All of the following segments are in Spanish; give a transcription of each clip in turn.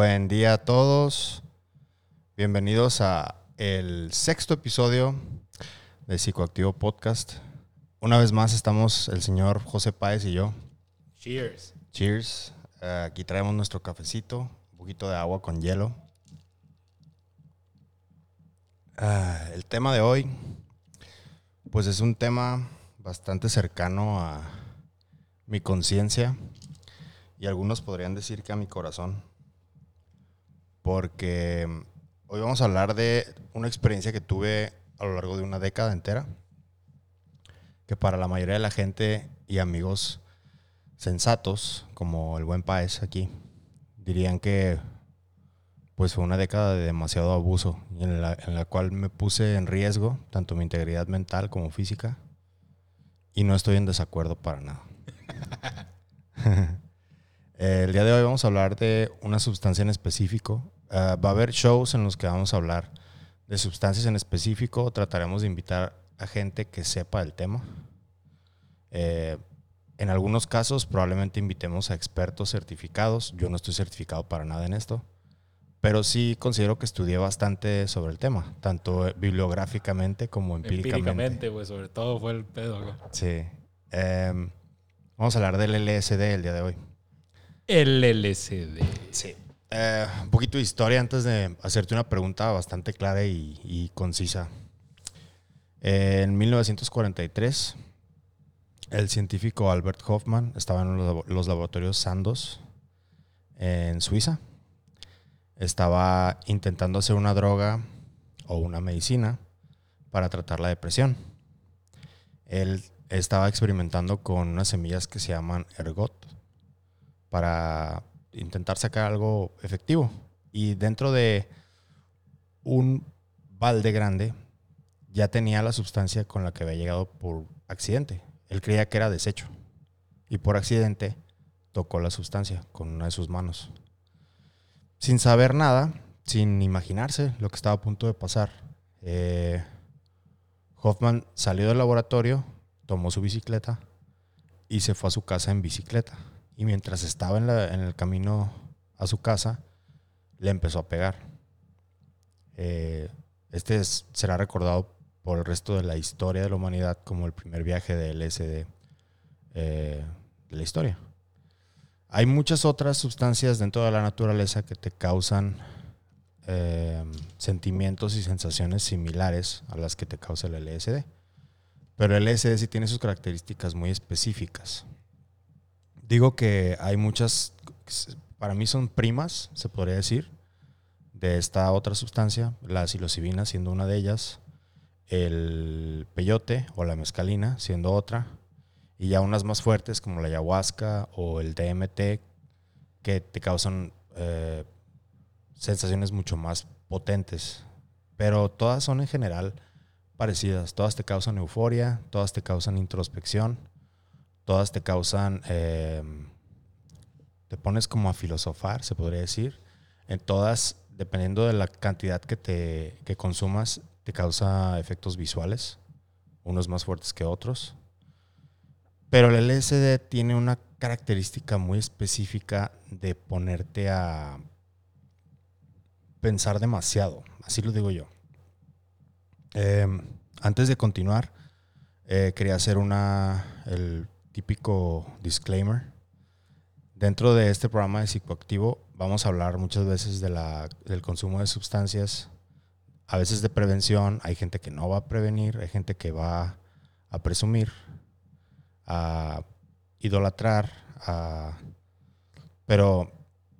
Buen día a todos. Bienvenidos a el sexto episodio de Psicoactivo Podcast. Una vez más estamos el señor José Páez y yo. Cheers. Cheers. Eh, aquí traemos nuestro cafecito, un poquito de agua con hielo. Ah, el tema de hoy, pues es un tema bastante cercano a mi conciencia y algunos podrían decir que a mi corazón. Porque hoy vamos a hablar de una experiencia que tuve a lo largo de una década entera, que para la mayoría de la gente y amigos sensatos, como el buen Paez aquí, dirían que pues fue una década de demasiado abuso en la, en la cual me puse en riesgo tanto mi integridad mental como física y no estoy en desacuerdo para nada. El día de hoy vamos a hablar de una sustancia en específico. Uh, va a haber shows en los que vamos a hablar de sustancias en específico. Trataremos de invitar a gente que sepa el tema. Eh, en algunos casos probablemente invitemos a expertos certificados. Yo no estoy certificado para nada en esto pero sí considero que estudié bastante sobre el tema, tanto bibliográficamente como empíricamente. Empíricamente, pues sobre todo fue el pedo. ¿no? Sí. Eh, vamos a hablar del LSD el día de hoy. El LSD. Sí. Eh, un poquito de historia antes de hacerte una pregunta bastante clara y, concisa. Eh, en 1943, el científico Albert Hoffman estaba en los, los laboratorios Sandoz en Suiza estaba intentando hacer una droga o una medicina para tratar la depresión. Él estaba experimentando con unas semillas que se llaman ergot para intentar sacar algo efectivo. Y dentro de un balde grande ya tenía la sustancia con la que había llegado por accidente. Él creía que era desecho. Y por accidente tocó la sustancia con una de sus manos sin saber nada, sin imaginarse lo que estaba a punto de pasar. Eh, Hoffman salió del laboratorio, tomó su bicicleta y se fue a su casa en bicicleta. Y mientras estaba en, el camino a su casa, le empezó a pegar. Eh, este será recordado por el resto de la historia de la humanidad como el primer viaje de LSD eh, de la historia. Hay muchas otras sustancias dentro de la naturaleza que te causan eh, sentimientos y sensaciones similares a las que te causa el LSD. Pero el LSD sí tiene sus características muy específicas. Digo que hay muchas, para mí son primas, se podría decir, de esta otra sustancia, la psilocibina siendo una de ellas, el peyote o la mescalina siendo otra, y ya unas más fuertes como la ayahuasca o el DMT que te causan eh, sensaciones mucho más potentes. Pero todas son en general parecidas. Todas te causan euforia, todas te causan introspección, todas te causan... Eh, te pones como a filosofar, se podría decir. En todas, dependiendo de la cantidad que, te, que consumas, te causa efectos visuales, unos más fuertes que otros. Pero el LSD tiene una característica muy específica de ponerte a pensar demasiado, así lo digo yo. Em, antes de continuar, eh, quería hacer una, típico disclaimer. Dentro de este programa de psicoactivo vamos a hablar muchas veces de la, del consumo de sustancias, a veces de prevención, hay gente que no va a prevenir, hay gente que va a presumir, a idolatrar, pero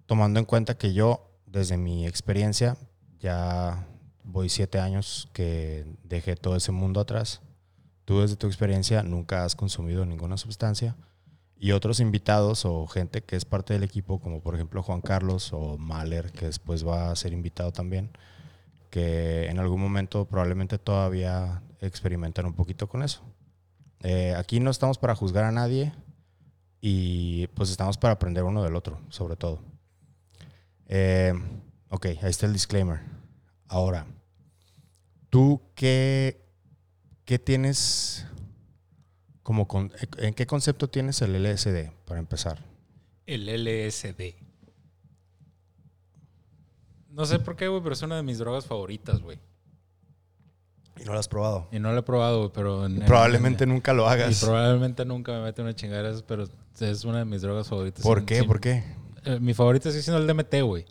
tomando en cuenta que yo, desde mi experiencia, ya voy siete años que dejé todo ese mundo atrás. Tú desde tu experiencia nunca has consumido ninguna sustancia y otros invitados o gente que es parte del equipo, como por ejemplo Juan Carlos o Mahler, que después va a ser invitado también, que en algún momento probablemente todavía experimentan un poquito con eso. Eh, aquí no estamos para juzgar a nadie y pues estamos para aprender uno del otro, sobre todo. Eh, ok, ahí está el disclaimer. Ahora, ¿tú qué, qué tienes como en qué concepto tienes el LSD para empezar? El LSD. No sé por qué, güey, pero es una de mis drogas favoritas, güey. Y no lo has probado. Y no lo he probado, güey, pero... en- en- Probablemente nunca lo Y hagas. probablemente nunca me mete una chingada pero es una de mis drogas favoritas. ¿Por Sin- qué? sin- ¿Por qué? Eh, mi favorita sigue siendo el DMT, güey.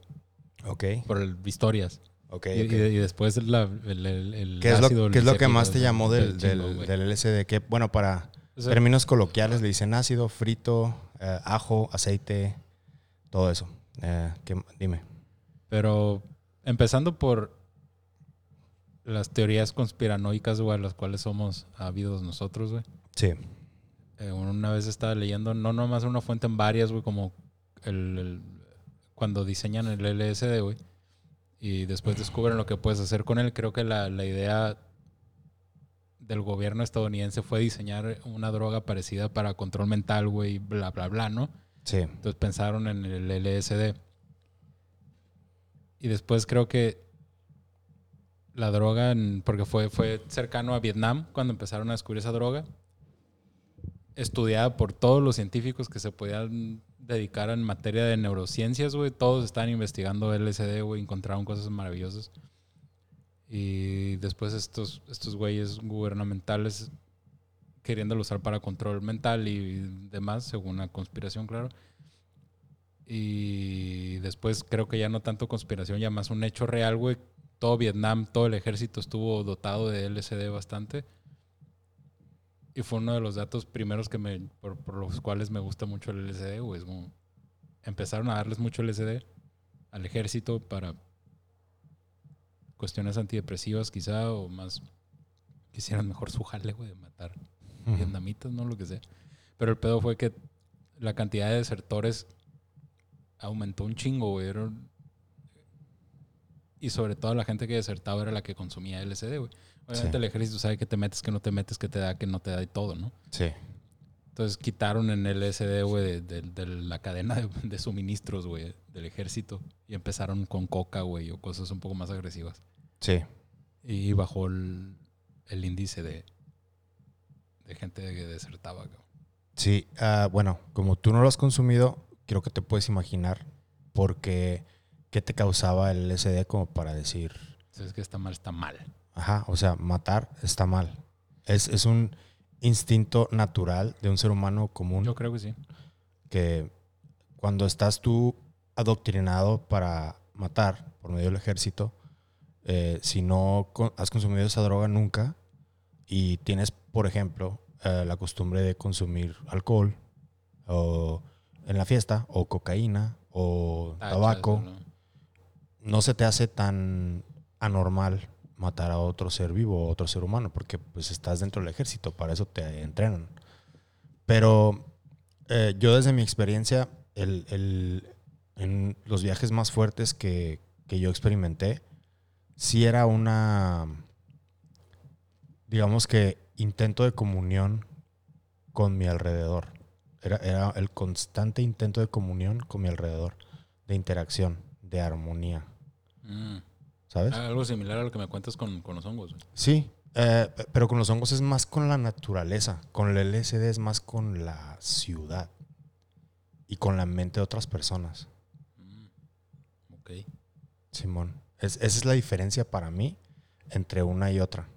Ok. Por el historias. Ok. Y, ok. y- y después la- el, el- el ¿Qué es lo, qué es lo que más te llamó del, chingo, del, del LSD? Que, bueno, para O sea, términos coloquiales le dicen ácido, frito, eh, ajo, aceite, todo eso. Eh, ¿qué- dime. Pero empezando por las teorías conspiranoicas, güey, a las cuales somos ávidos nosotros, güey. Sí. Eh, una vez estaba leyendo, no nomás una fuente en varias, güey, como el, el- cuando diseñan el LSD, güey. Y después descubren lo que puedes hacer con él. Creo que la, la idea del gobierno estadounidense fue diseñar una droga parecida para control mental, güey, bla, bla, bla, ¿no? Sí. Entonces pensaron en el LSD. Y después creo que la droga, en- porque fue, fue cercano a Vietnam cuando empezaron a descubrir esa droga, estudiada por todos los científicos que se podían dedicar en materia de neurociencias, güey. Todos estaban investigando LSD, güey, encontraron cosas maravillosas. Y después estos, estos güeyes gubernamentales queriéndolo usar para control mental y demás, según la conspiración, claro. Y después creo que ya no tanto conspiración, ya más un hecho real, güey. Todo Vietnam, todo el ejército estuvo dotado de LSD bastante. Y fue uno de los datos primeros que me, por, por los cuales me gusta mucho el LSD, güey. Es como, empezaron a darles mucho LSD al ejército para cuestiones antidepresivas quizá, o más, quisieran mejor su jale, güey, de matar vietnamitas, ¿no? Lo que sea. Pero el pedo fue que la cantidad de desertores aumentó un chingo, güey. Y sobre todo la gente que desertaba era la que consumía LSD, güey. Obviamente Sí. el ejército sabe que te metes, que no te metes, que te da, que no te da y todo, ¿no? Sí. Entonces quitaron en el LSD, güey, de, de- de la cadena de, de suministros, güey, del ejército. Y empezaron con coca, güey, o cosas un poco más agresivas. Sí. Y bajó el, el índice de, de gente que desertaba, cabrón. Sí, ah, bueno, como tú no lo has consumido, creo que te puedes imaginar porque qué te causaba el LSD como para decir, Entonces, que está mal, está mal. Ajá, o sea, matar está mal. Es, es un instinto natural de un ser humano común Yo creo que sí. que cuando estás tú adoctrinado para matar por medio del ejército, eh, si no has consumido esa droga nunca y tienes, por ejemplo, eh, la costumbre de consumir alcohol o en la fiesta o cocaína o Ah, tabaco, no se te hace tan anormal matar a otro ser vivo otro ser humano, porque pues estás dentro del ejército, para eso te entrenan. Pero eh, yo desde mi experiencia, el, el- en los viajes más fuertes que, que yo experimenté, sí era una, digamos que, intento de comunión con mi alrededor. Era, era el constante intento de comunión con mi alrededor, de interacción, de armonía, Mm. ¿Sabes? Ah, Algo similar a lo que me cuentas con, con los hongos. güey. Sí, eh, pe- pero con los hongos es más con la naturaleza. Con el LSD es más con la ciudad y con la mente de otras personas. Mm. Ok. Simón. Es- esa es la diferencia para mí entre una y otra.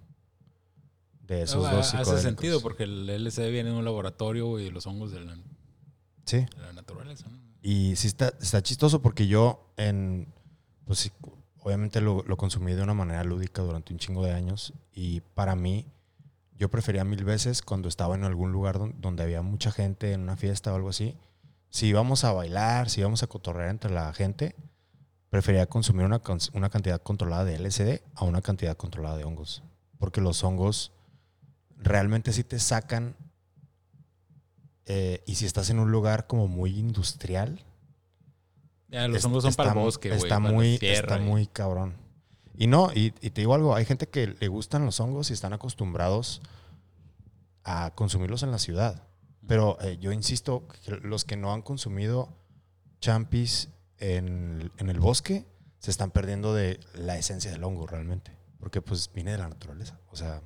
De esos Ah, dos Hace sentido porque el LSD viene de un laboratorio y los hongos de la, de Sí. la naturaleza. ¿no? Y sí está, está chistoso porque yo en... Pues sí, obviamente lo, lo consumí de una manera lúdica durante un chingo de años. Y para mí, yo prefería mil veces cuando estaba en algún lugar don- donde había mucha gente, en una fiesta o algo así. Si íbamos a bailar, si íbamos a cotorrear entre la gente, prefería consumir una, una cantidad controlada de LSD a una cantidad controlada de hongos. Porque los hongos realmente sí te sacan. eh, y si estás en un lugar como muy industrial, Ya, los es- hongos son para el está- bosque, güey. Está muy, está y- muy cabrón. Y no, y, y te digo algo, hay gente que le gustan los hongos y están acostumbrados a consumirlos en la ciudad. Pero eh, yo insisto, que los que no han consumido champis en, en el bosque se están perdiendo de la esencia del hongo realmente. Porque pues viene de la naturaleza. O sea,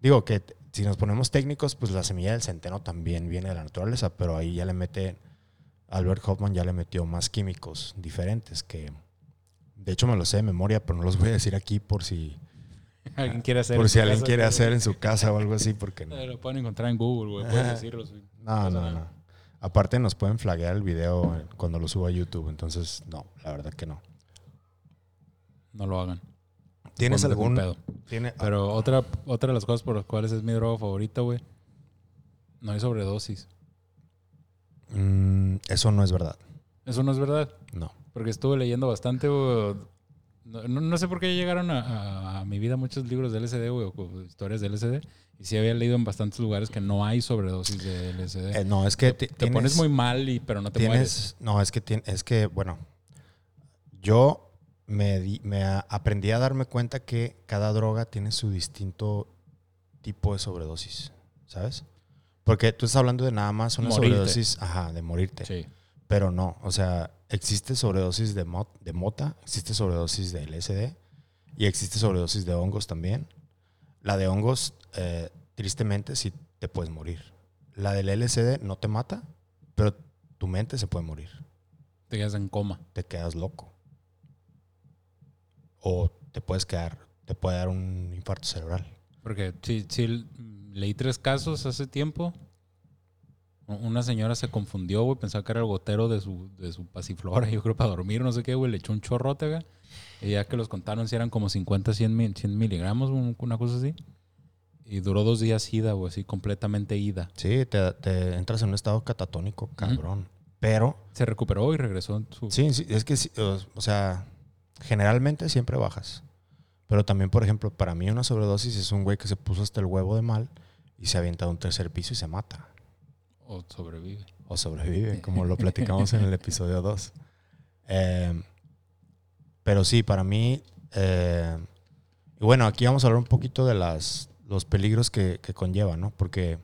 digo que si nos ponemos técnicos, pues la semilla del centeno también viene de la naturaleza, pero ahí ya le mete, Albert Hoffman ya le metió más químicos diferentes que, De hecho, me lo sé de memoria, pero no los voy a decir aquí por si, Alguien quiere hacer. por si alguien casa, quiere hacer en su casa o algo así, porque no. Lo pueden encontrar en Google, güey. Puedes Ajá. decirlo. sí. No, no, no. Aparte nos pueden flaguear el video cuando lo suba a YouTube, entonces no, la verdad que no. No lo hagan. ¿Tienes Ponte algún pedo. tiene Pero otra, otra de las cosas por las cuales es mi droga favorita, güey. No hay sobredosis. Mm, eso no es verdad. Eso no es verdad. No. Porque estuve leyendo bastante, güey. No, no- sé por qué llegaron a, a- a mi vida muchos libros de LSD, güey, o historias de LSD. Y sí había leído en bastantes lugares que no hay sobredosis de LSD. Eh, no, es que te tienes, pones muy mal, y, pero no te mueres. tienes no, es que tien- es que bueno, yo me di- me a- aprendí a darme cuenta que cada droga tiene su distinto tipo de sobredosis, ¿sabes? Porque tú estás hablando de nada más una Morirte. sobredosis, ajá, de morirte. Sí. Pero no, o sea, existe sobredosis de, mo- de mota, existe sobredosis de LSD y existe sobredosis de hongos también. La de hongos, eh, tristemente, sí te puedes morir. La del LSD no te mata, pero tu mente se puede morir. Te quedas en coma. Te quedas loco. O te puedes quedar, te puede dar un infarto cerebral. Porque sí, sí, leí tres casos hace tiempo. Una señora se confundió, güey, pensaba que era el gotero de su, de su pasiflora, yo creo, para dormir, no sé qué, güey, le echó un chorrote, güey. Y ya que los contaron, si eran como 50, 100, mil- 100 miligramos, un- una cosa así. Y duró dos días ida, güey, así completamente ida. Sí, te, te entras en un estado catatónico, cabrón. Pero Se recuperó y regresó en su... Sí, sí, es que, o sea, generalmente siempre bajas. Pero también, por ejemplo, para mí una sobredosis es un güey que se puso hasta el huevo de mal y se avienta a un tercer piso y se mata. O sobrevive. O sobrevive, como lo platicamos en el episodio 2. Eh, pero sí, para mí... eh, y bueno, aquí vamos a hablar un poquito de las, los peligros que, que conlleva, ¿no? Porque,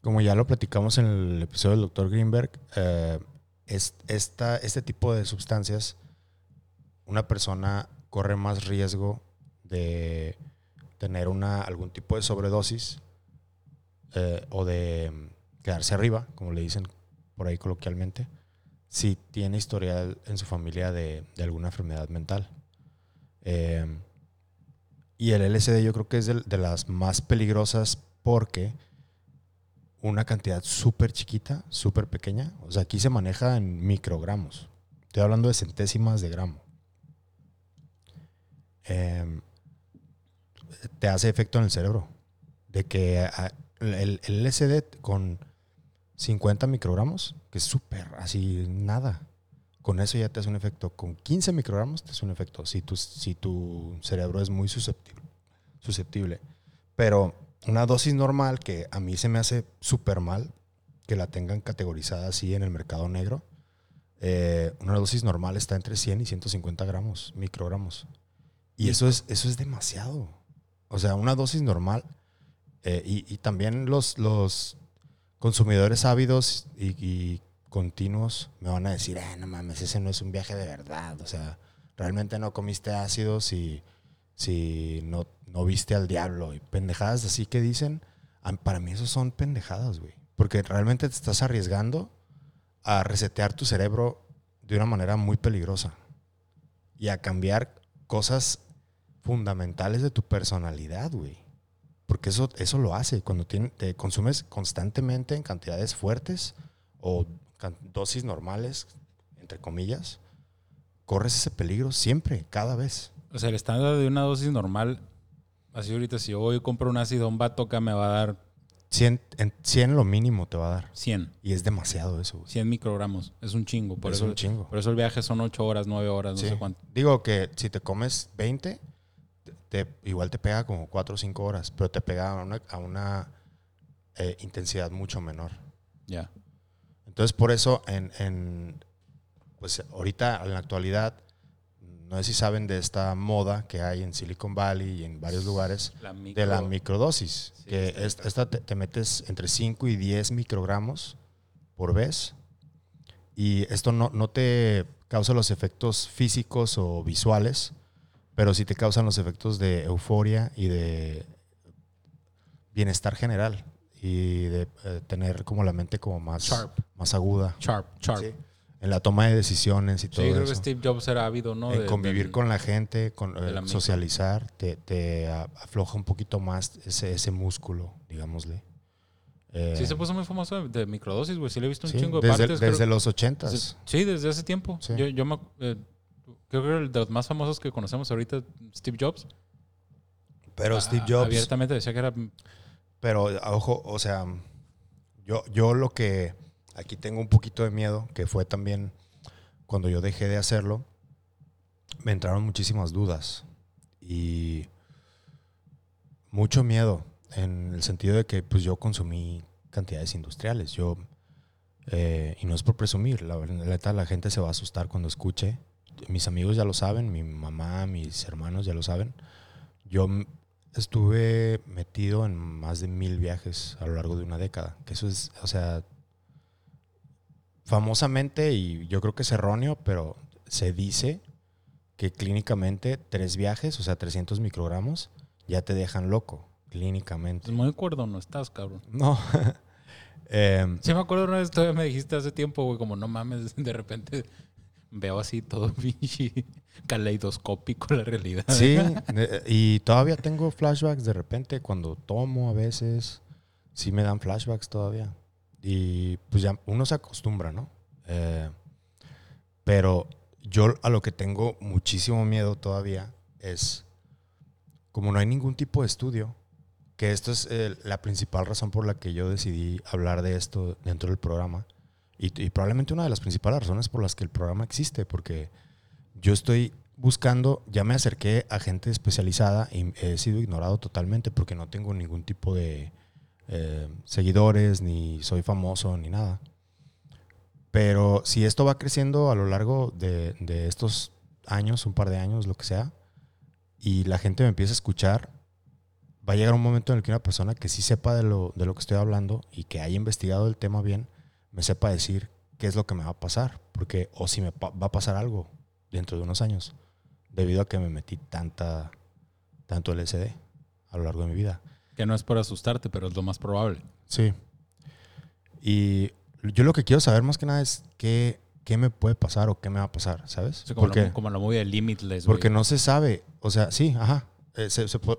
como ya lo platicamos en el episodio del Dr. Greenberg, eh, es, esta, este tipo de sustancias, una persona corre más riesgo de tener una, algún tipo de sobredosis eh, o de mm, quedarse arriba, como le dicen por ahí coloquialmente, si tiene historial en su familia de, alguna enfermedad mental. Eh, y el LSD yo creo que es de, de las más peligrosas porque una cantidad súper chiquita, súper pequeña, o sea, aquí se maneja en microgramos. Estoy hablando de centésimas de gramo. Eh, te hace efecto en el cerebro. De que ah, el, el LSD con 50 microgramos, que es súper, así nada. Con eso ya te hace un efecto. Con 15 microgramos te hace un efecto. Si tu, si tu cerebro es muy susceptible. susceptible. Pero una dosis normal que a mí se me hace súper mal, que la tengan categorizada así en el mercado negro, eh, una dosis normal está entre 100 y 150 gramos, microgramos. Y eso es, eso es demasiado. O sea, una dosis normal. eh, y, y también los, los consumidores ávidos y, y continuos me van a decir, "Ah, no mames, ese no es un viaje de verdad. O sea, realmente no comiste ácido si, si no, no viste al diablo. Y pendejadas así que dicen, para mí eso son pendejadas, güey. Porque realmente te estás arriesgando a resetear tu cerebro de una manera muy peligrosa y a cambiar cosas fundamentales de tu personalidad, güey. Porque eso, eso lo hace. Cuando te consumes constantemente en cantidades fuertes o dosis normales, entre comillas, corres ese peligro siempre, cada vez. O sea, el estándar de una dosis normal, así ahorita si yo voy y compro un ácido a un vato acá me va a dar 100, en 100 lo mínimo te va a dar. 100, Y es demasiado eso, güey. 100 microgramos. Es un chingo. Por, es eso, un chingo. por eso el viaje son 8 horas, 9 horas, no Sí. sé cuánto. Digo que si te comes 20, te- igual te pega como 4 o 5 horas, pero te pega a una, a una, eh, intensidad mucho menor. Ya. Entonces, por eso, en, en, pues ahorita, en la actualidad, no sé si saben de esta moda que hay en Silicon Valley y en varios lugares La de la micro- microdosis. Sí, que está- es- esta te, te metes entre 5 y 10 microgramos por vez. Y esto no, no te causa los efectos físicos o visuales, pero sí te causan los efectos de euforia y de bienestar general. Y de eh, tener como la mente como más, Sharp. más aguda. Sharp, sharp. Sí. en la toma de decisiones y todo Sí, creo eso. que Steve Jobs era ávido, ¿no? en De- convivir del- con la gente, con, eh, socializar, te, te a- afloja un poquito más ese, ese músculo, digámosle. Eh, Sí, se puso muy famoso de, de microdosis, güey. Sí, le he visto un sí, chingo de desde, partes. desde creo- los ochentas. desde- sí, desde hace tiempo. Sí. Yo, yo me, eh, creo que el de los más famosos que conocemos ahorita, Steve Jobs. Pero Steve a- Jobs, Abiertamente decía que era. pero ojo, o sea, yo, yo lo que aquí tengo un poquito de miedo, que fue también cuando yo dejé de hacerlo, me entraron muchísimas dudas y mucho miedo en el sentido de que pues yo consumí cantidades industriales. Yo eh, y no es por presumir, la verdad la neta, la gente se va a asustar cuando escuche. Mis amigos ya lo saben, mi mamá, mis hermanos ya lo saben. Yo estuve metido en más de mil viajes a lo largo de una década. Que eso es, o sea, famosamente, y yo creo que es erróneo, pero se dice que clínicamente tres viajes, o sea, 300 microgramos, ya te dejan loco, clínicamente. Pues muy cuerdo no estás, cabrón. No. Em, Sí, me acuerdo una vez, todavía me dijiste hace tiempo, güey, como no mames, de repente veo así todo pinche caleidoscópico la realidad. sí, de- y todavía tengo flashbacks de repente cuando tomo a veces, sí me dan flashbacks todavía. Y pues ya uno se acostumbra, ¿no? Eh, pero yo a lo que tengo muchísimo miedo todavía es, como no hay ningún tipo de estudio, que esto es eh, la principal razón por la que yo decidí hablar de esto dentro del programa, y, probablemente una de las principales razones por las que el programa existe, porque yo estoy buscando, ya me acerqué a gente especializada y he sido ignorado totalmente porque no tengo ningún tipo de eh, seguidores, ni soy famoso, ni nada. Pero si esto va creciendo a lo largo de, de estos años, un par de años, lo que sea, y la gente me empieza a escuchar, va a llegar un momento en el que una persona que sí sepa de lo, de lo que estoy hablando y que haya investigado el tema bien, me sepa decir qué es lo que me va a pasar. Porque, o si me va a pasar algo dentro de unos años, debido a que me metí tanta, tanto LSD a lo largo de mi vida. Que no es por asustarte, pero es lo más probable. Sí. Y yo lo que quiero saber más que nada es qué, qué me puede pasar o qué me va a pasar, ¿sabes? O sea, como, porque la, como la movie de Limitless, porque no se sabe. O sea, sí, ajá. Eh, se- se puede-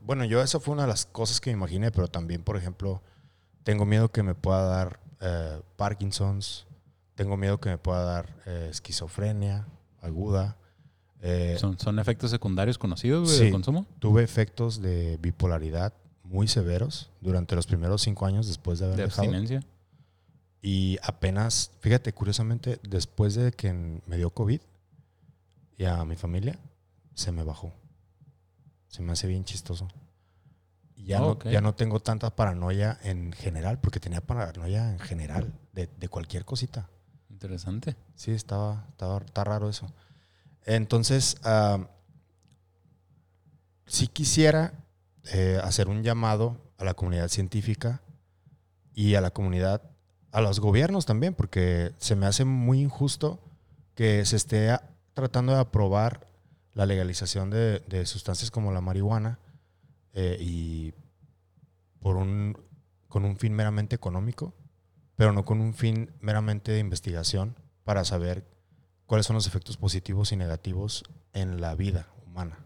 bueno, yo eso fue una de las cosas que me imaginé, pero también, por ejemplo, tengo miedo que me pueda dar eh, Parkinson's, tengo miedo que me pueda dar eh, esquizofrenia aguda. Eh, ¿Son, son efectos secundarios conocidos, Sí. del consumo? tuve efectos de bipolaridad muy severos durante los primeros cinco años después de haber De dejado. abstinencia. Y apenas, fíjate, curiosamente, después de que me dio COVID y a mi familia, se me bajó. Se me hace bien chistoso. Ya, Oh, no, ya no tengo tanta paranoia en general, porque tenía paranoia en general, de, de cualquier cosita. Interesante. Sí, estaba, estaba está raro eso. Entonces, ah, sí quisiera eh, hacer un llamado a la comunidad científica y a la comunidad, a los gobiernos también, porque se me hace muy injusto que se esté tratando de aprobar la legalización de, de sustancias como la marihuana eh, y por un, con un fin meramente económico, pero no con un fin meramente de investigación para saber cuáles son los efectos positivos y negativos en la vida humana.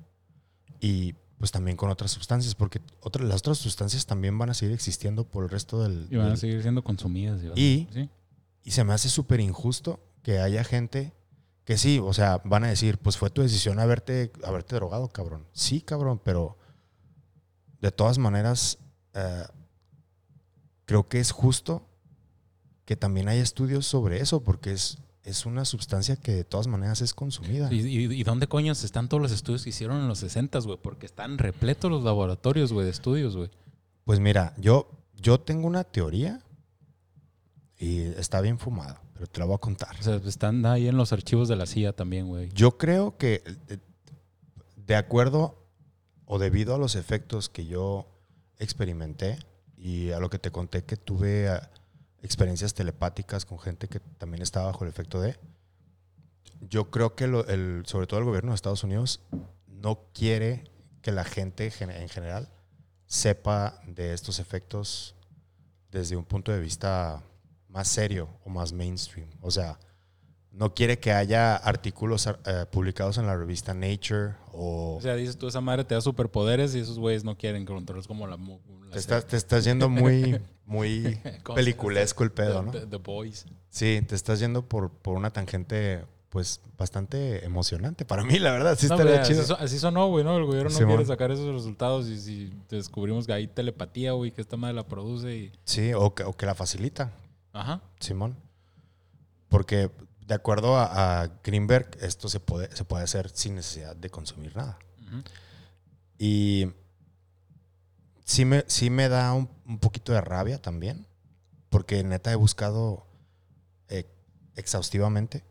Y pues también con otras sustancias, porque otras, las otras sustancias también van a seguir existiendo por el resto del... Y van a seguir siendo consumidas. Y- ¿sí? y se me hace súper injusto que haya gente que sí, o sea, van a decir, pues fue tu decisión haberte, haberte drogado, cabrón. Sí, cabrón, pero de todas maneras, eh, creo que es justo que también haya estudios sobre eso, porque es, es una sustancia que de todas maneras es consumida. ¿Y, y, y dónde coños están todos los estudios que hicieron en los 60, güey? Porque están repletos los laboratorios, güey, de estudios, güey. Pues mira, yo, yo tengo una teoría y está bien fumada, pero te la voy a contar. O sea, están ahí en los archivos de la CIA también, güey. Yo creo que eh, de acuerdo o debido a los efectos que yo experimenté y a lo que te conté que tuve experiencias telepáticas con gente que también estaba bajo el efecto de, yo creo que el, sobre todo el gobierno de Estados Unidos no quiere que la gente gen- en general sepa de estos efectos desde un punto de vista más serio o más mainstream. O sea, no quiere que haya artículos eh, publicados en la revista Nature o... O sea, dices tú, esa madre te da superpoderes y esos güeyes no quieren controles como la... te, estás, te estás yendo muy, muy ¿Cómo se- peliculesco el pedo, ¿no? The, The Boys. Sí, te estás yendo por, por una tangente, pues, bastante emocionante. Para mí, la verdad, sí No, estaría chido. así, así sonó, güey, ¿no? El gobierno no quiere sacar esos resultados y si descubrimos que hay telepatía, güey, que esta madre la produce y... Sí, o que, o que la facilita, Ajá. Simón. Porque, de acuerdo a, a Greenberg, esto se puede, se puede hacer sin necesidad de consumir nada. Y sí me, sí me da un, un poquito de rabia también, porque neta he buscado eh, exhaustivamente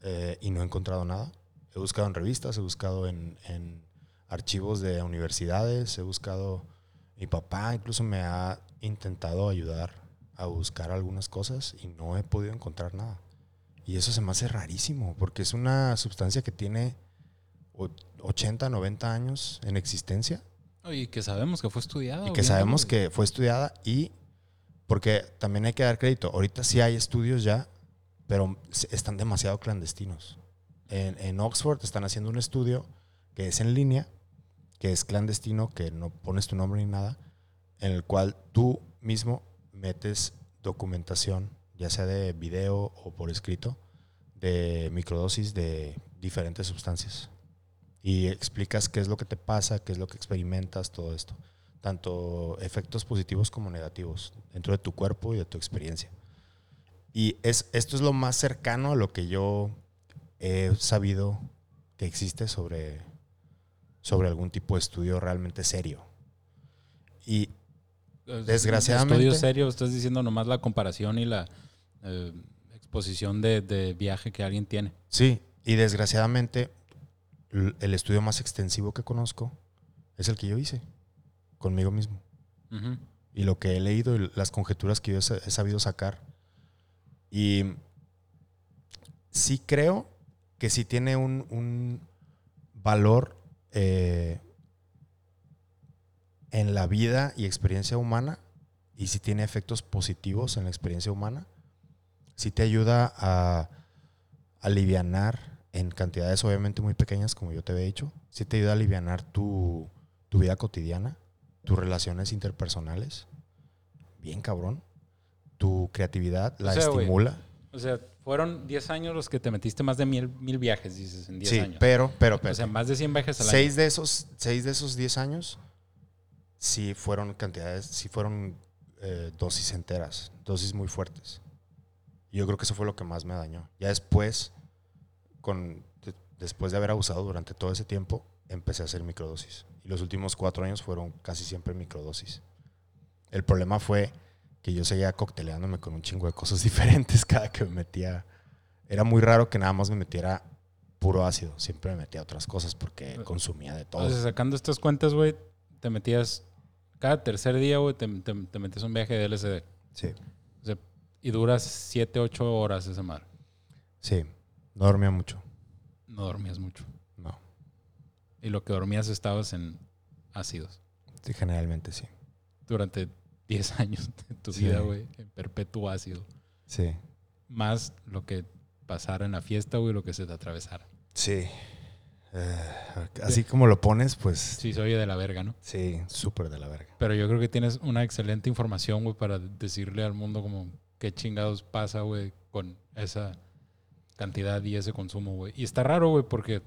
eh, y no he encontrado nada. He buscado en revistas, he buscado en, en archivos de universidades, he buscado... Mi papá incluso me ha intentado ayudar a buscar algunas cosas y no he podido encontrar nada. Y eso se me hace rarísimo, porque es una sustancia que tiene o- 80, 90 años en existencia Y que sabemos que fue estudiado. y que sabemos que fue estudiada y porque también hay que dar crédito. Ahorita sí hay estudios ya, pero están demasiado clandestinos. En, en Oxford están haciendo un estudio que es en línea, que es clandestino, que no pones tu nombre ni nada, en el cual tú mismo metes documentación, ya sea de video o por escrito, de microdosis de diferentes sustancias. Y explicas qué es lo que te pasa, qué es lo que experimentas, todo esto. Tanto efectos positivos como negativos dentro de tu cuerpo y de tu experiencia. Y es, esto es lo más cercano a lo que yo he sabido que existe sobre, sobre algún tipo de estudio realmente serio. Y Es- desgraciadamente- Estudio serio, estás diciendo nomás la comparación y la eh, exposición de, de viaje que alguien tiene. Sí, y desgraciadamente el estudio más extensivo que conozco es el que yo hice conmigo mismo. Y lo que he leído y las conjeturas que yo he sa- he sabido sacar. Y sí creo que sí tiene un, un valor eh, en la vida y experiencia humana y si tiene efectos positivos en la experiencia humana. Sí te ayuda a alivianar en cantidades obviamente muy pequeñas, como yo te había dicho. Sí te ayuda a alivianar tu, tu vida cotidiana, tus relaciones interpersonales. Bien cabrón. Tu creatividad la sea, estimula. O sea, fueron 10 años los que te metiste más de mil, mil viajes, dices, en 10 Sí, años. pero, pero, pero. o sea, más de 100 viajes al seis de esos, seis de esos 10 años sí fueron cantidades, sí fueron eh, dosis enteras, dosis muy fuertes. Y yo creo que eso fue lo que más me dañó. Ya después, con, de- después de haber abusado durante todo ese tiempo, empecé a hacer microdosis. Y los últimos cuatro años fueron casi siempre microdosis. El problema fue que yo seguía cocteleándome con un chingo de cosas diferentes cada que me metía. Era muy raro que nada más me metiera puro ácido. Siempre me metía otras cosas porque consumía de todo. O sea, sacando estas cuentas, güey, te metías cada tercer día, güey, te, te, te metías un viaje de LSD. Sí, y duras 7, 8 horas esa madre. sí. No dormía mucho. No dormías mucho. No. Y lo que dormías estabas en ácidos. Sí, generalmente sí. Durante 10 años de tu Sí. vida, güey, en perpetuo ácido. Sí. Más lo que pasara en la fiesta, güey, lo que se te atravesara. Sí. Eh, así como lo pones, pues Sí, se oye de la verga, ¿no? sí, súper de la verga. Pero yo creo que tienes una excelente información, güey, para decirle al mundo como qué chingados pasa, güey, con esa cantidad y ese consumo, güey. Y está raro, güey, porque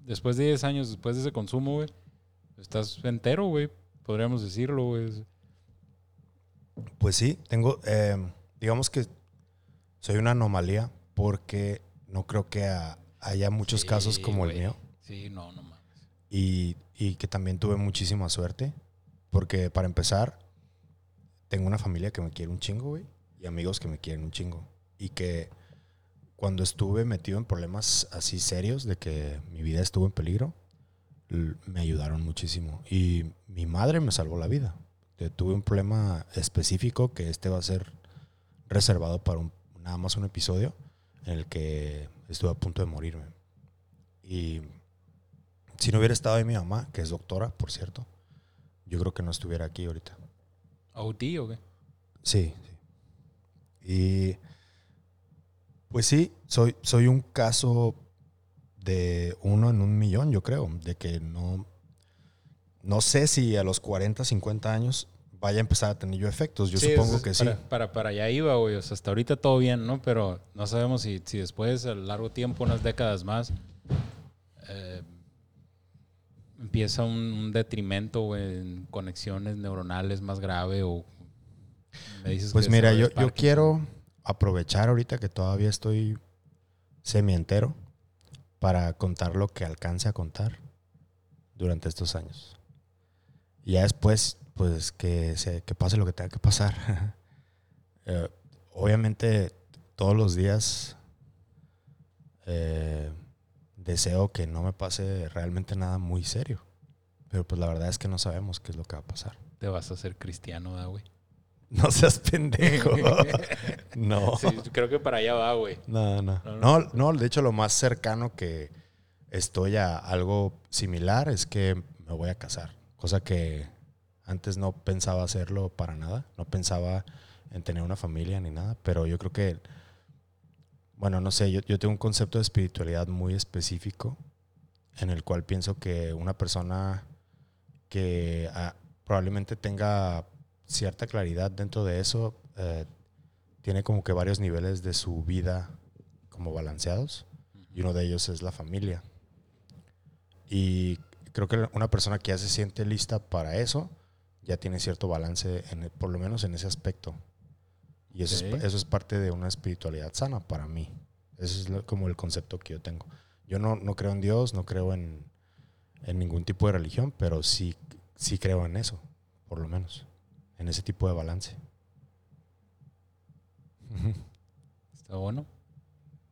después de 10 años, después de ese consumo, güey, estás entero, güey. Podríamos decirlo, güey. Pues sí, tengo, eh, digamos que soy una anomalía porque no creo que a- haya muchos Sí, casos como el mío Sí, no, no mames. y, y que también tuve muchísima suerte porque para empezar tengo una familia que me quiere un chingo, güey, y amigos que me quieren un chingo y que cuando estuve metido en problemas así serios de que mi vida estuvo en peligro, me ayudaron muchísimo y mi madre me salvó la vida. Tuve un problema específico que este va a ser reservado para un- nada más un episodio en el que estuve a punto de morirme. Y si no hubiera estado ahí mi mamá, que es doctora, por cierto, yo creo que no estuviera aquí ahorita. ¿OT o qué? Sí, sí. Y Pues sí, soy, soy un caso de uno en un millón, yo creo, de que no, no sé si a los 40, 50 años vaya a empezar a tener yo efectos. Yo Sí, supongo es- que para, sí. Para, para allá iba, güey. O sea, hasta ahorita todo bien, ¿no? Pero no sabemos si, si después, a largo tiempo, unas décadas más, eh, empieza un, un detrimento, güey, en conexiones neuronales más grave o... Pues mira, yo, yo quiero aprovechar ahorita que todavía estoy semi-entero para contar lo que alcance a contar durante estos años. Y ya después, pues que, se, que pase lo que tenga que pasar. Eh, obviamente, todos los días eh, deseo que no me pase realmente nada muy serio. Pero pues la verdad es que no sabemos qué es lo que va a pasar. Te vas a hacer cristiano, ¿verdad, güey? No seas pendejo. no. Sí, creo que para allá va, güey. No, no. No, No, no, de hecho lo más cercano que estoy a algo similar es que me voy a casar. Cosa que antes no pensaba hacerlo para nada. No pensaba en tener una familia ni nada. Pero yo creo que, bueno, no sé, yo, yo tengo un concepto de espiritualidad muy específico en el cual pienso que una persona que ah, probablemente tenga cierta claridad dentro de eso, eh, tiene como que varios niveles de su vida como balanceados y uno de ellos es la familia. Y creo que una persona que ya se siente lista para eso ya tiene cierto balance, en, por lo menos en ese aspecto. Y eso, es, eso es parte de una espiritualidad sana para mí. Ese es lo- como el concepto que yo tengo. Yo no, no creo en Dios, no creo en, en ningún tipo de religión, pero sí, sí creo en eso, por lo menos, en ese tipo de balance. Está bueno.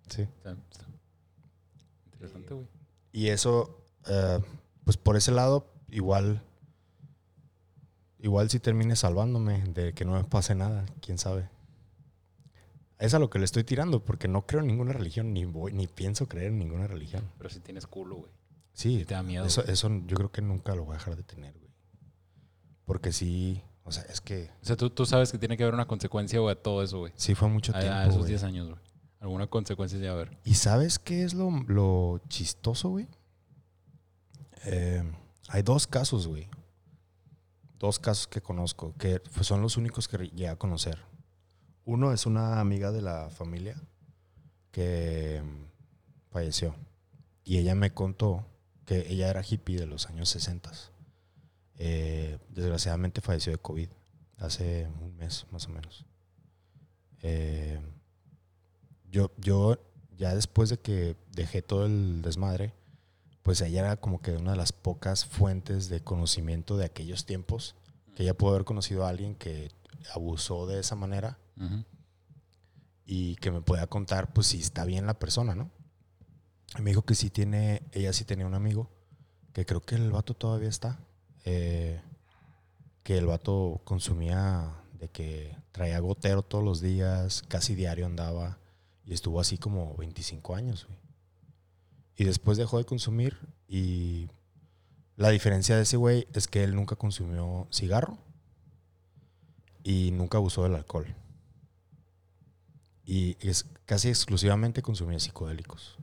Sí. Está, está interesante, güey. Y eso, eh, pues por ese lado, igual, igual si termine salvándome de que no me pase nada, quién sabe. Es a lo que le estoy tirando, porque no creo en ninguna religión, ni voy, ni pienso creer en ninguna religión. Pero si tienes culo, güey. Sí, Si te da miedo. eso, yo creo que nunca lo voy a dejar de tener, güey. Porque sí, o sea, es que O sea, tú, tú sabes que tiene que haber una consecuencia, güey, a todo eso, güey. sí fue mucho A, tiempo, a esos güey. 10 años, güey. Alguna consecuencia a haber. ¿Y sabes qué es lo, lo chistoso, güey? Eh, hay dos casos, güey. Dos casos que conozco, que pues, son los únicos que llegué a conocer. Uno es una amiga de la familia que falleció. Y ella me contó que ella era hippie de los años 60. Eh, desgraciadamente falleció de COVID hace un mes más o menos. Eh, yo, yo ya después de que dejé todo el desmadre, pues ella era como que una de las pocas fuentes de conocimiento de aquellos tiempos, que ella pudo haber conocido a alguien que abusó de esa manera y que me pueda contar pues si está bien la persona, ¿no? Y me dijo que sí tiene, ella sí tenía un amigo, que creo que el vato todavía está, eh, que el vato consumía de que traía gotero todos los días, casi diario andaba y estuvo así como 25 años, güey. Y después dejó de consumir y la diferencia de ese güey es que él nunca consumió cigarro y nunca abusó del alcohol. Y es casi exclusivamente consumía psicodélicos.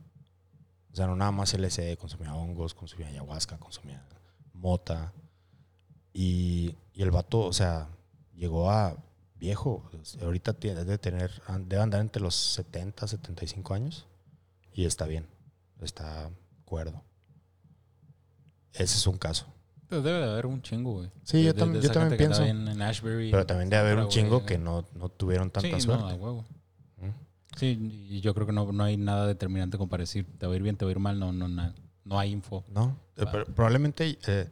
O sea, no nada más LSD, consumía hongos, consumía ayahuasca, consumía mota. Y, y el vato, o sea, llegó a viejo. Ahorita tiene debe tener, debe andar entre los 70, 75 años. Y está bien, está cuerdo. Ese es un caso. Pero debe de haber un chingo, güey. Sí, yo De- tam- de yo esa también pienso. En, Ashbury. Pero también debe haber un chingo güey. que no, no tuvieron tanta sí, no, suerte. a huevo. ¿Mm? Sí, y yo creo que no, no hay nada determinante con parecer. Te va a ir bien, te va a ir mal, no, no, na- no hay info. No, eh, pero probablemente eh,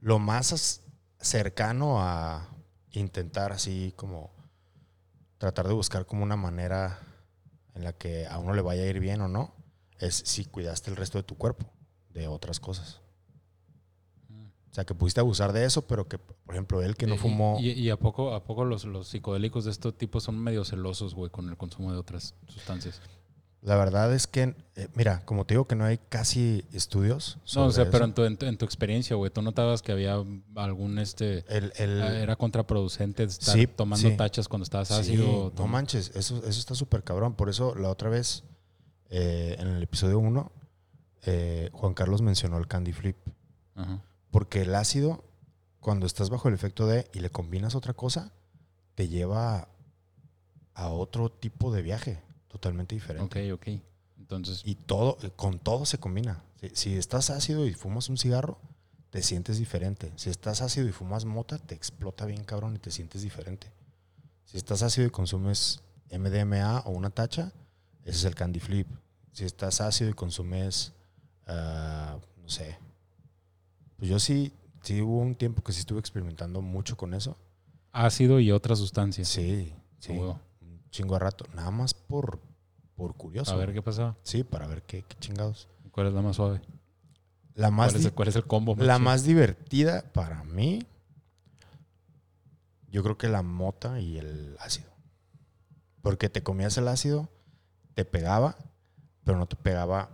lo más cercano a intentar así como tratar de buscar como una manera en la que a uno le vaya a ir bien o no, es si cuidaste el resto de tu cuerpo de otras cosas. O sea, que pudiste abusar de eso, pero que, por ejemplo, él que no fumó... Y, y a poco, a poco los, los psicodélicos de este tipo son medio celosos, güey, con el consumo de otras sustancias. La verdad es que, eh, mira, como te digo que no hay casi estudios. No, o sea, pero en tu, en tu, en tu experiencia, güey, tú notabas que había algún, este, El, el- ah, era contraproducente estar Sí, tomando sí. tachas cuando estabas Sí, ácido. no manches, eso, eso está súper cabrón. Por eso la otra vez eh, en el episodio 1, eh, Juan Carlos mencionó el candy flip. Ajá. Porque el ácido, cuando estás bajo el efecto de y le combinas otra cosa, te lleva a otro tipo de viaje totalmente diferente. Ok, ok. Entonces, Y todo, con todo se combina. Si, si estás ácido y fumas un cigarro, te sientes diferente. Si estás ácido y fumas mota, te explota bien cabrón y te sientes diferente. Si estás ácido y consumes MDMA o una tacha, ese es el candy flip. Si estás ácido y consumes, ah, no sé. Pues yo sí, sí hubo un tiempo que sí estuve experimentando mucho con eso. ácido y otras sustancias. Sí, sí. Chingo de rato. Nada más por, por curioso. A ver qué pasaba. Sí, para ver qué, qué chingados. ¿Cuál es la más suave? La más, ¿Cuál es, el, cuál es el combo? la chido? más divertida para mí, yo creo que la mota y el ácido. Porque te comías el ácido, te pegaba, pero no te pegaba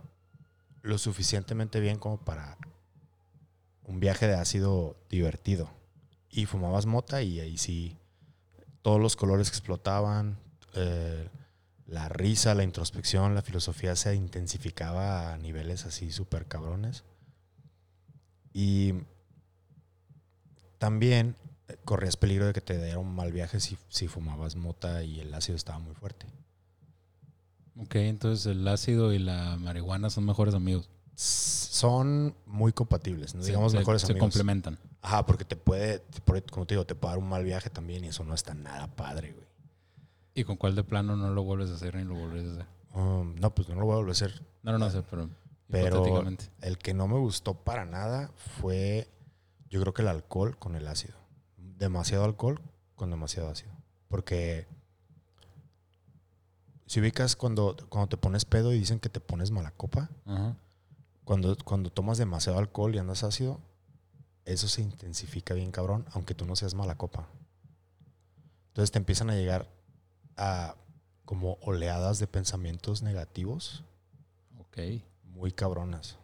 lo suficientemente bien como para un viaje de ácido divertido. Y fumabas mota y ahí sí, todos los colores explotaban, eh, la risa, la introspección, la filosofía se intensificaba a niveles así súper cabrones. Y también eh, corrías peligro de que te diera un mal viaje si, si fumabas mota y el ácido estaba muy fuerte. Ok, entonces el ácido y la marihuana son mejores amigos. Son muy compatibles, no Se- digamos se, mejores se amigos. complementan. Ajá, porque te puede, te- como te digo, te puede dar un mal viaje también y eso no está nada padre, güey. ¿Y con cuál de plano no lo vuelves a hacer ni lo vuelves a hacer? Um, no, pues no lo voy a volver a hacer. No, no, no sé, pero, Pero-. El que no me gustó para nada fue, yo creo que el alcohol con el ácido. Demasiado alcohol con demasiado ácido. Porque si ubicas cuando, cuando te pones pedo y dicen que te pones mala copa, cuando, cuando tomas demasiado alcohol y andas ácido, eso se intensifica bien cabrón, aunque tú no seas mala copa. Entonces te empiezan a llegar a como oleadas de pensamientos negativos Ok. muy cabronas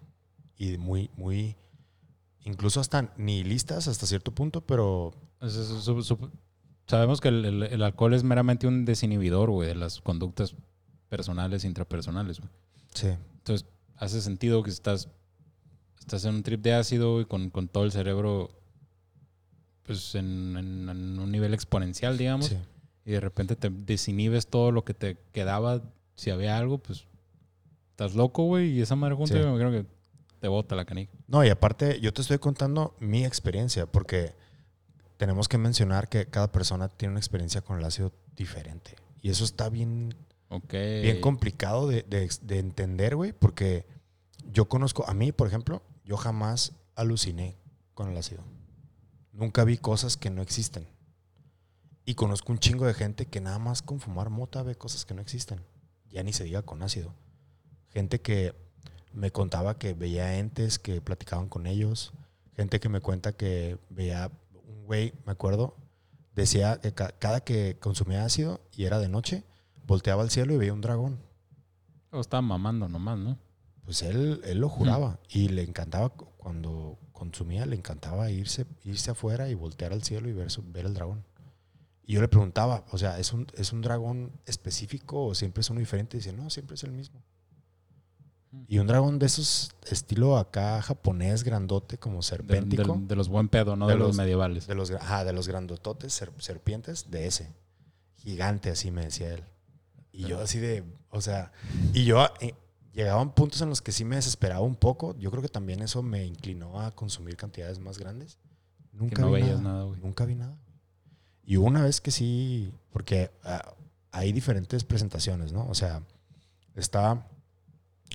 y muy, muy, incluso hasta nihilistas hasta cierto punto, pero Es- es- su- su- sabemos que el, el- el alcohol es meramente un desinhibidor, güey, de las conductas personales e intrapersonales, güey. sí, Entonces, hace sentido que estás, estás en un trip de ácido y con, con todo el cerebro pues en, en- en un nivel exponencial, digamos, sí. Y de repente te desinhibes todo lo que te quedaba, si había algo, pues estás loco, güey, y esa madre junta Sí. me creo que te bota la canica. No, y aparte yo te estoy contando mi experiencia, porque tenemos que mencionar que cada persona tiene una experiencia con el ácido diferente. Y eso está bien, bien complicado de, de- de entender, güey, porque yo conozco, a mí, por ejemplo, yo jamás aluciné con el ácido. Nunca vi cosas que no existen. Y conozco un chingo de gente que nada más con fumar mota ve cosas que no existen. Ya ni se diga con ácido. Gente que me contaba que veía entes que platicaban con ellos. Gente que me cuenta que veía un güey, me acuerdo, decía que ca- cada que consumía ácido y era de noche, volteaba al cielo y veía un dragón. O estaba mamando nomás, ¿no? Pues él, él lo juraba y le encantaba cu- cuando consumía, le encantaba irse, irse afuera y voltear al cielo y ver, su- ver el dragón. Y yo le preguntaba, o sea, ¿es un, ¿es un dragón específico o siempre es uno diferente? Y dice, no, siempre es el mismo. Y un dragón de esos estilo acá japonés, grandote, como serpéntico. de- de los buen pedo, no de, De los, los- medievales. De los, ajá, de los grandototes, ser- serpientes, de ese. Gigante, así me decía él. Y yo así de, o sea, y yo eh, llegaban puntos en los que sí me desesperaba un poco. Yo creo que también eso me inclinó a consumir cantidades más grandes. Nunca que no vi veías nada. nada, güey. Nunca vi nada. Y una vez que sí, porque ah, hay diferentes presentaciones, ¿no? O sea, está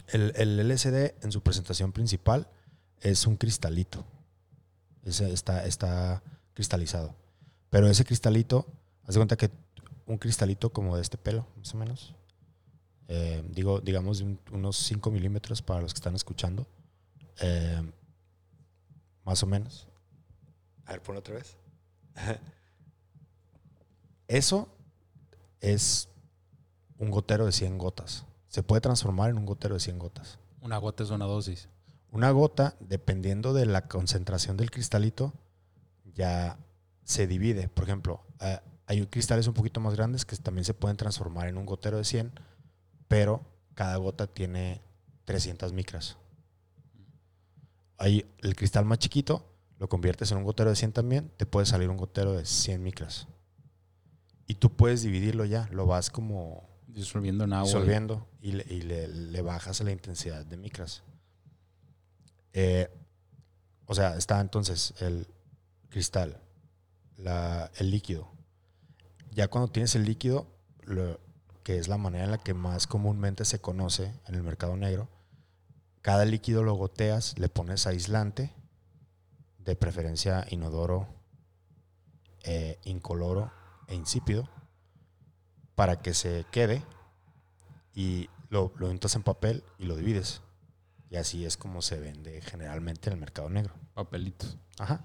el, el LCD en su presentación principal es un cristalito. Está, está cristalizado. Pero ese cristalito, haz de cuenta que un cristalito como de este pelo, más o menos. eh, digo, digamos unos 5 milímetros para los que están escuchando. eh, más o menos. A ver, ponlo otra vez. Eso es un gotero de 100 gotas. Se puede transformar en un gotero de 100 gotas. Una gota es una dosis. Una gota, dependiendo de la concentración del cristalito, ya se divide. Por ejemplo, eh, hay cristales un poquito más grandes que también se pueden transformar en un gotero de 100, pero cada gota tiene 300 micras. Ahí el cristal más chiquito lo conviertes en un gotero de 100 también, te puede salir un gotero de 100 micras. Y tú puedes dividirlo ya, lo vas como Disolviendo en agua. disolviendo y, le, y le- le bajas la intensidad de micras. Eh, o sea, está entonces el cristal, la- el líquido. Ya cuando tienes el líquido, lo- que es la manera en la que más comúnmente se conoce en el mercado negro, cada líquido lo goteas, le pones aislante, de preferencia inodoro, eh, incoloro e insípido, para que se quede y lo, lo untas en papel y lo divides. Y así es como se vende generalmente en el mercado negro. Papelitos. Ajá.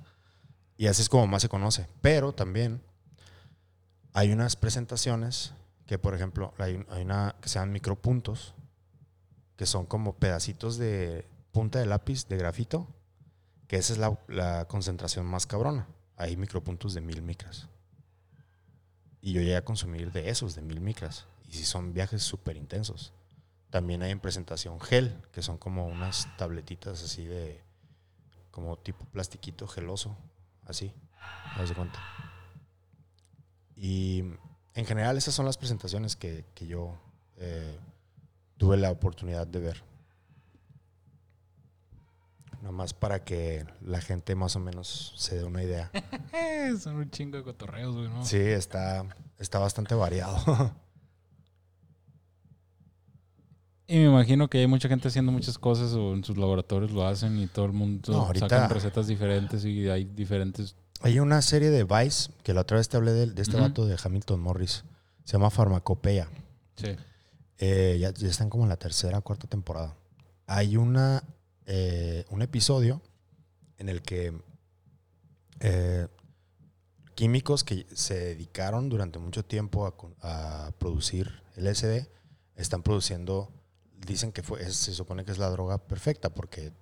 Y así es como más se conoce. Pero también hay unas presentaciones que, por ejemplo, hay, hay una que se llaman micropuntos, que son como pedacitos de punta de lápiz de grafito, que esa es la, la concentración más cabrona. Hay micropuntos de mil micras. Y yo llegué a consumir de esos, de mil micras. Y sí son viajes súper intensos. También hay en presentación gel, que son como unas tabletitas así de, como tipo plastiquito geloso, así, haz de cuenta. Y en general esas son las presentaciones que, que yo eh, tuve la oportunidad de ver. Nomás para que la gente más o menos se dé una idea. Son un chingo de cotorreos, güey, ¿no? Sí, está, está bastante variado. Y me imagino que hay mucha gente haciendo muchas cosas o en sus laboratorios lo hacen y todo el mundo No, ahorita- sacan recetas diferentes y hay diferentes. Hay una serie de Vice, que la otra vez te hablé de, de este Ujú. vato de Hamilton Morris. Se llama Farmacopeia. Sí. Eh, ya, ya están como en la tercera cuarta temporada. Hay una, eh, un episodio en el que eh, químicos que se dedicaron durante mucho tiempo a, a producir LSD están produciendo, dicen que fue, es- se supone que es la droga perfecta porque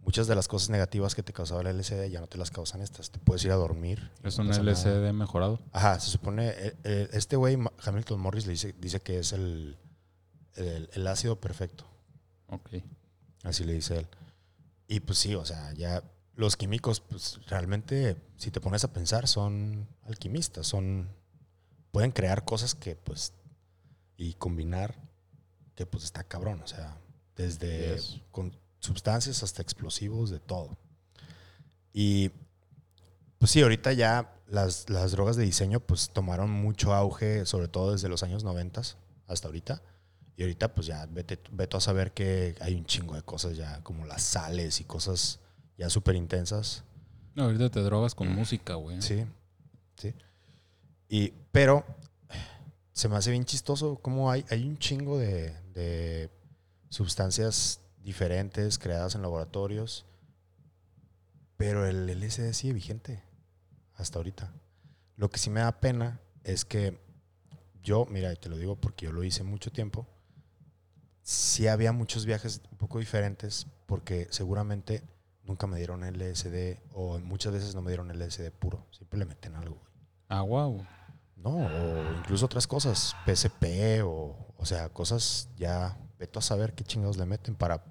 muchas de las cosas negativas que te causaba el LSD ya no te las causan estas. Te puedes ir a dormir. Es no un nada. LCD mejorado. Ajá, se supone, eh, este güey, Hamilton Morris, le dice, dice que es el, el, el ácido perfecto, Ok. así le dice él. Y pues sí, o sea, ya los químicos, pues realmente, si te pones a pensar, son alquimistas, son, pueden crear cosas que pues, y combinar, que pues está cabrón, o sea, desde Yes. con sustancias hasta explosivos, de todo. Y pues sí, ahorita ya las, las drogas de diseño pues tomaron mucho auge, sobre todo desde los años 90 hasta ahorita. Y ahorita pues ya vete, vete a saber que hay un chingo de cosas ya, como las sales y cosas ya súper intensas. No, ahorita te drogas con música, güey. Sí, sí. Y, pero se me hace bien chistoso cómo hay, hay un chingo de, de sustancias diferentes creadas en laboratorios, pero el LSD sigue vigente hasta ahorita. Lo que sí me da pena es que yo, mira, y te lo digo porque yo lo hice mucho tiempo, sí había muchos viajes un poco diferentes porque seguramente nunca me dieron LSD o muchas veces no me dieron LSD puro, siempre le meten algo. Agua, güey. No, o incluso otras cosas, PSP o, o sea, cosas ya, veto a saber qué chingados le meten para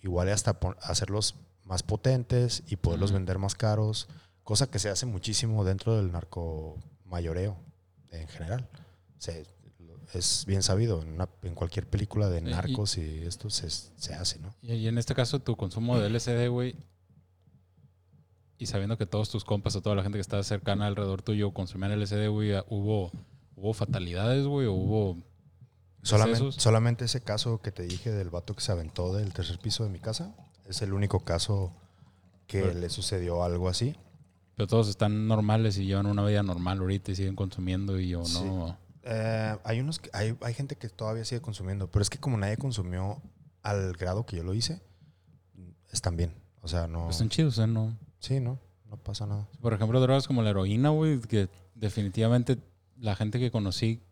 igual hasta hacerlos más potentes y poderlos vender más caros, cosa que se hace muchísimo dentro del narco mayoreo en general. Se- es bien sabido, en, una- en cualquier película de y- narcos y, esto se, se hace, ¿no? Y, y en este caso, tu consumo de LSD, güey, y sabiendo que todos tus compas o toda la gente que estaba cercana alrededor tuyo consumían LSD, güey, ¿hubo, hubo fatalidades, güey? ¿O hubo Solamente, solamente ese caso que te dije del vato que se aventó del tercer piso de mi casa, es el único caso que Pero- le sucedió algo así. Pero todos están normales y llevan una vida normal ahorita y siguen consumiendo y yo Sí. Eh, hay unos que- hay, hay gente que todavía sigue consumiendo, pero es que como nadie consumió al grado que yo lo hice, están bien. O sea, no. Están chidos. No. Sí, no, no pasa nada. Por ejemplo, drogas como la heroína, güey, que definitivamente la gente que conocí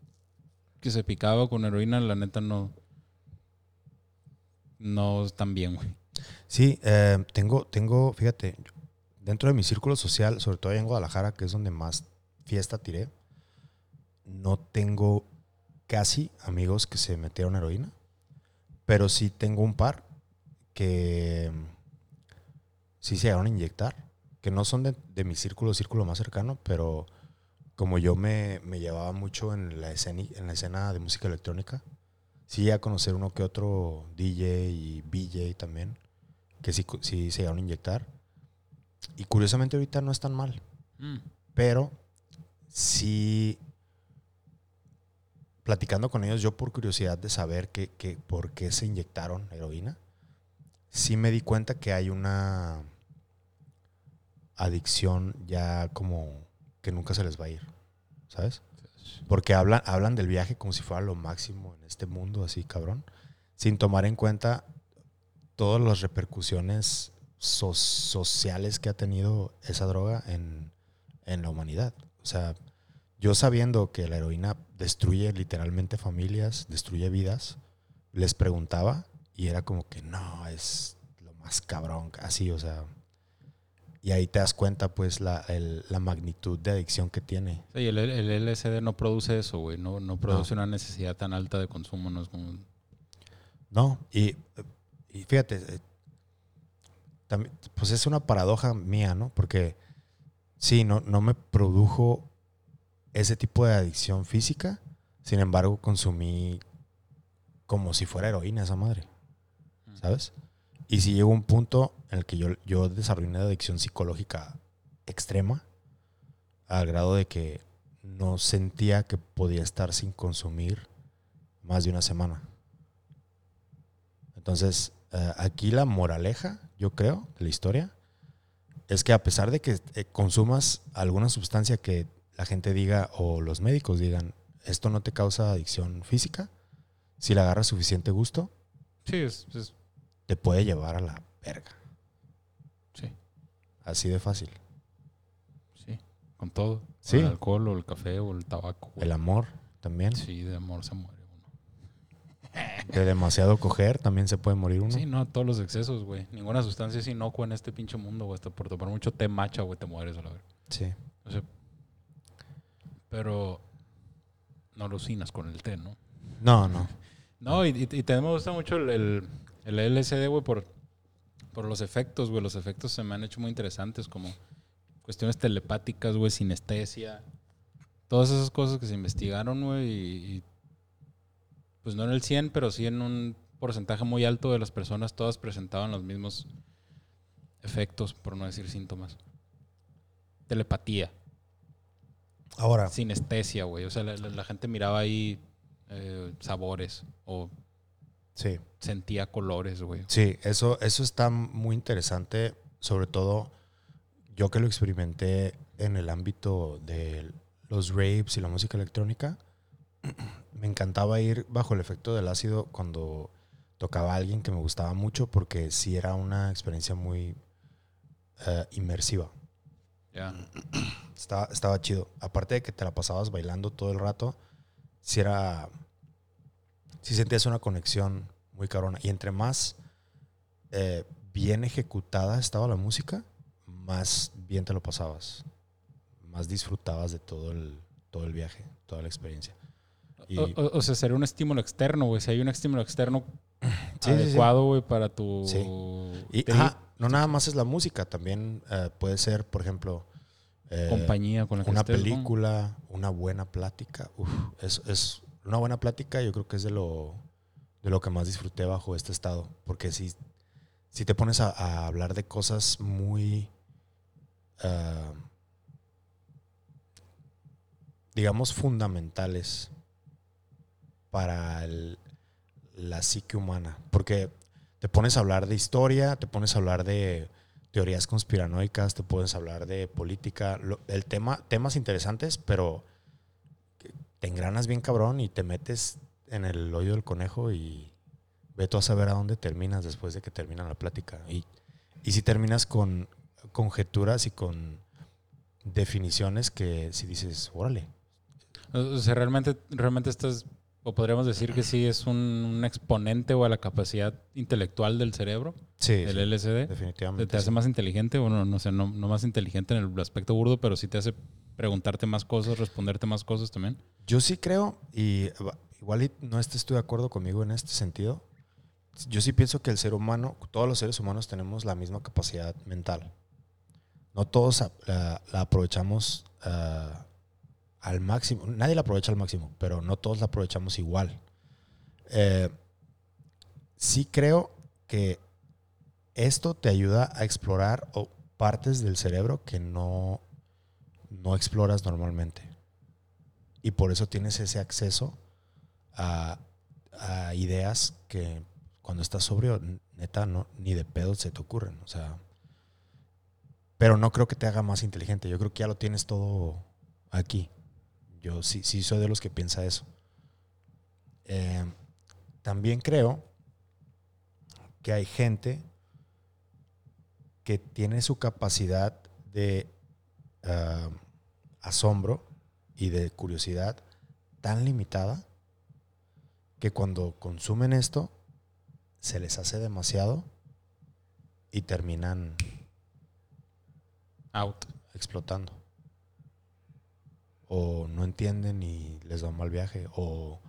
que se picaba con heroína, la neta no. No están bien, güey. Sí, eh, tengo, tengo, fíjate, dentro de mi círculo social, sobre todo en Guadalajara, que es donde más fiesta tiré, no tengo casi amigos que se metieron heroína. Pero sí tengo un par que sí se llegaron a inyectar, que no son de, de mi círculo, círculo más cercano, pero como yo me, me llevaba mucho en la, escena, en la escena de música electrónica, sí a conocer uno que otro DJ y BJ también, que sí, sí se llegaron a inyectar. Y curiosamente ahorita no es tan mal, Mm. pero sí, platicando con ellos, yo por curiosidad de saber que, que- por qué se inyectaron heroína, sí me di cuenta que hay una adicción ya como que nunca se les va a ir, ¿sabes? Porque hablan, hablan del viaje como si fuera lo máximo en este mundo, así cabrón, sin tomar en cuenta todas las repercusiones so- sociales que ha tenido esa droga en, en la humanidad. O sea, yo sabiendo que la heroína destruye literalmente familias, destruye vidas, les preguntaba y era como que no, es lo más cabrón, así, o sea. Y ahí te das cuenta, pues, la, el- la magnitud de adicción que tiene. Sí, el, el LSD no produce eso, güey. No, no produce una necesidad tan alta de consumo. No es como... No, y, y fíjate, eh, también, pues es una paradoja mía, ¿no? Porque sí, no, no me produjo ese tipo de adicción física, sin embargo consumí como si fuera heroína esa madre, ¿sabes? Y si llegó un punto en el que yo, yo desarrollé una adicción psicológica extrema, al grado de que no sentía que podía estar sin consumir más de una semana. Entonces, eh, aquí la moraleja, yo creo, de la historia, es que a pesar de que eh, consumas alguna sustancia que la gente diga o los médicos digan, esto no te causa adicción física, si le agarras suficiente gusto, Sí, es, es- te puede llevar a la verga. sí, Así de fácil. sí. Con todo. Sí. El alcohol o el café o el tabaco. güey. El amor también. Sí, de amor se muere uno. De demasiado coger también se puede morir uno. Sí, no, todos los excesos, güey. Ninguna sustancia es inocua en este pinche mundo, güey. Hasta por tomar mucho té macha, güey, te mueres a la verga. Sí. O sea, pero no alucinas con el té, ¿no? No, no. No, y, y, me gusta mucho el, el, el LSD, güey, por, por los efectos, güey. Los efectos se me han hecho muy interesantes, como cuestiones telepáticas, güey, sinestesia. Todas esas cosas que se investigaron, güey, y, y, pues no en el 100, pero sí en un porcentaje muy alto de las personas, todas presentaban los mismos efectos, por no decir síntomas. Telepatía, Ahora, sinestesia, güey. O sea, la, la- la gente miraba ahí eh, sabores o sí. sentía colores, güey. Sí, eso, eso está muy interesante, sobre todo yo que lo experimenté en el ámbito de los raves y la música electrónica. Me encantaba ir bajo el efecto del ácido cuando tocaba a alguien que me gustaba mucho porque sí era una experiencia muy eh, inmersiva. Ya. Estaba, estaba chido. Aparte de que te la pasabas bailando todo el rato, sí era. Sí sentías una conexión muy cabrona. Y entre más eh, bien ejecutada estaba la música, más bien te lo pasabas. Más disfrutabas de todo el, todo el viaje, toda la experiencia. Y- O, o- o sea, sería un estímulo externo, güey. Si hay un estímulo externo Sí, sí, sí. adecuado, güey, para tu... Sí. Y ajá, no nada más es la música, también eh, puede ser, por ejemplo, eh, compañía con la que una estés, ¿no? película, una buena plática. Uf, es, es una buena plática, yo creo que es de lo, de lo que más disfruté bajo este estado. Porque si, si te pones a, a hablar de cosas muy, ah, digamos, fundamentales para el- la psique humana. Porque te pones a hablar de historia, te pones a hablar de teorías conspiranoicas, te puedes hablar de política, el tema, temas interesantes, pero te engranas bien cabrón y te metes en el hoyo del conejo y ve tú a saber a dónde terminas después de que termina la plática. Y, y si terminas con conjeturas y con definiciones que si dices, órale, O sea, realmente, realmente estás, o podríamos decir que sí es un, un exponente o a la capacidad intelectual del cerebro, sí, el sí, LSD. definitivamente. Te, hace sí. más inteligente, o no, no sé, no, no más inteligente en el aspecto burdo, pero sí te hace preguntarte más cosas, responderte más cosas también. Yo sí creo, y igual no estés tú de acuerdo conmigo en este sentido, yo sí pienso que el ser humano, todos los seres humanos tenemos la misma capacidad mental. No todos la aprovechamos ah, al máximo. Nadie la aprovecha al máximo, pero no todos la aprovechamos igual. Eh, sí creo que esto te ayuda a explorar partes del cerebro que no, no exploras normalmente. Y por eso tienes ese acceso a, a ideas que cuando estás sobrio, neta, no, ni de pedo se te ocurren. O sea, pero no creo que te haga más inteligente. Yo creo que ya lo tienes todo aquí. Yo sí, sí soy de los que piensa eso. Eh, también creo que hay gente que tiene su capacidad de ah, asombro y de curiosidad tan limitada que cuando consumen esto se les hace demasiado y terminan Out. explotando. O no entienden y les da un mal viaje. O.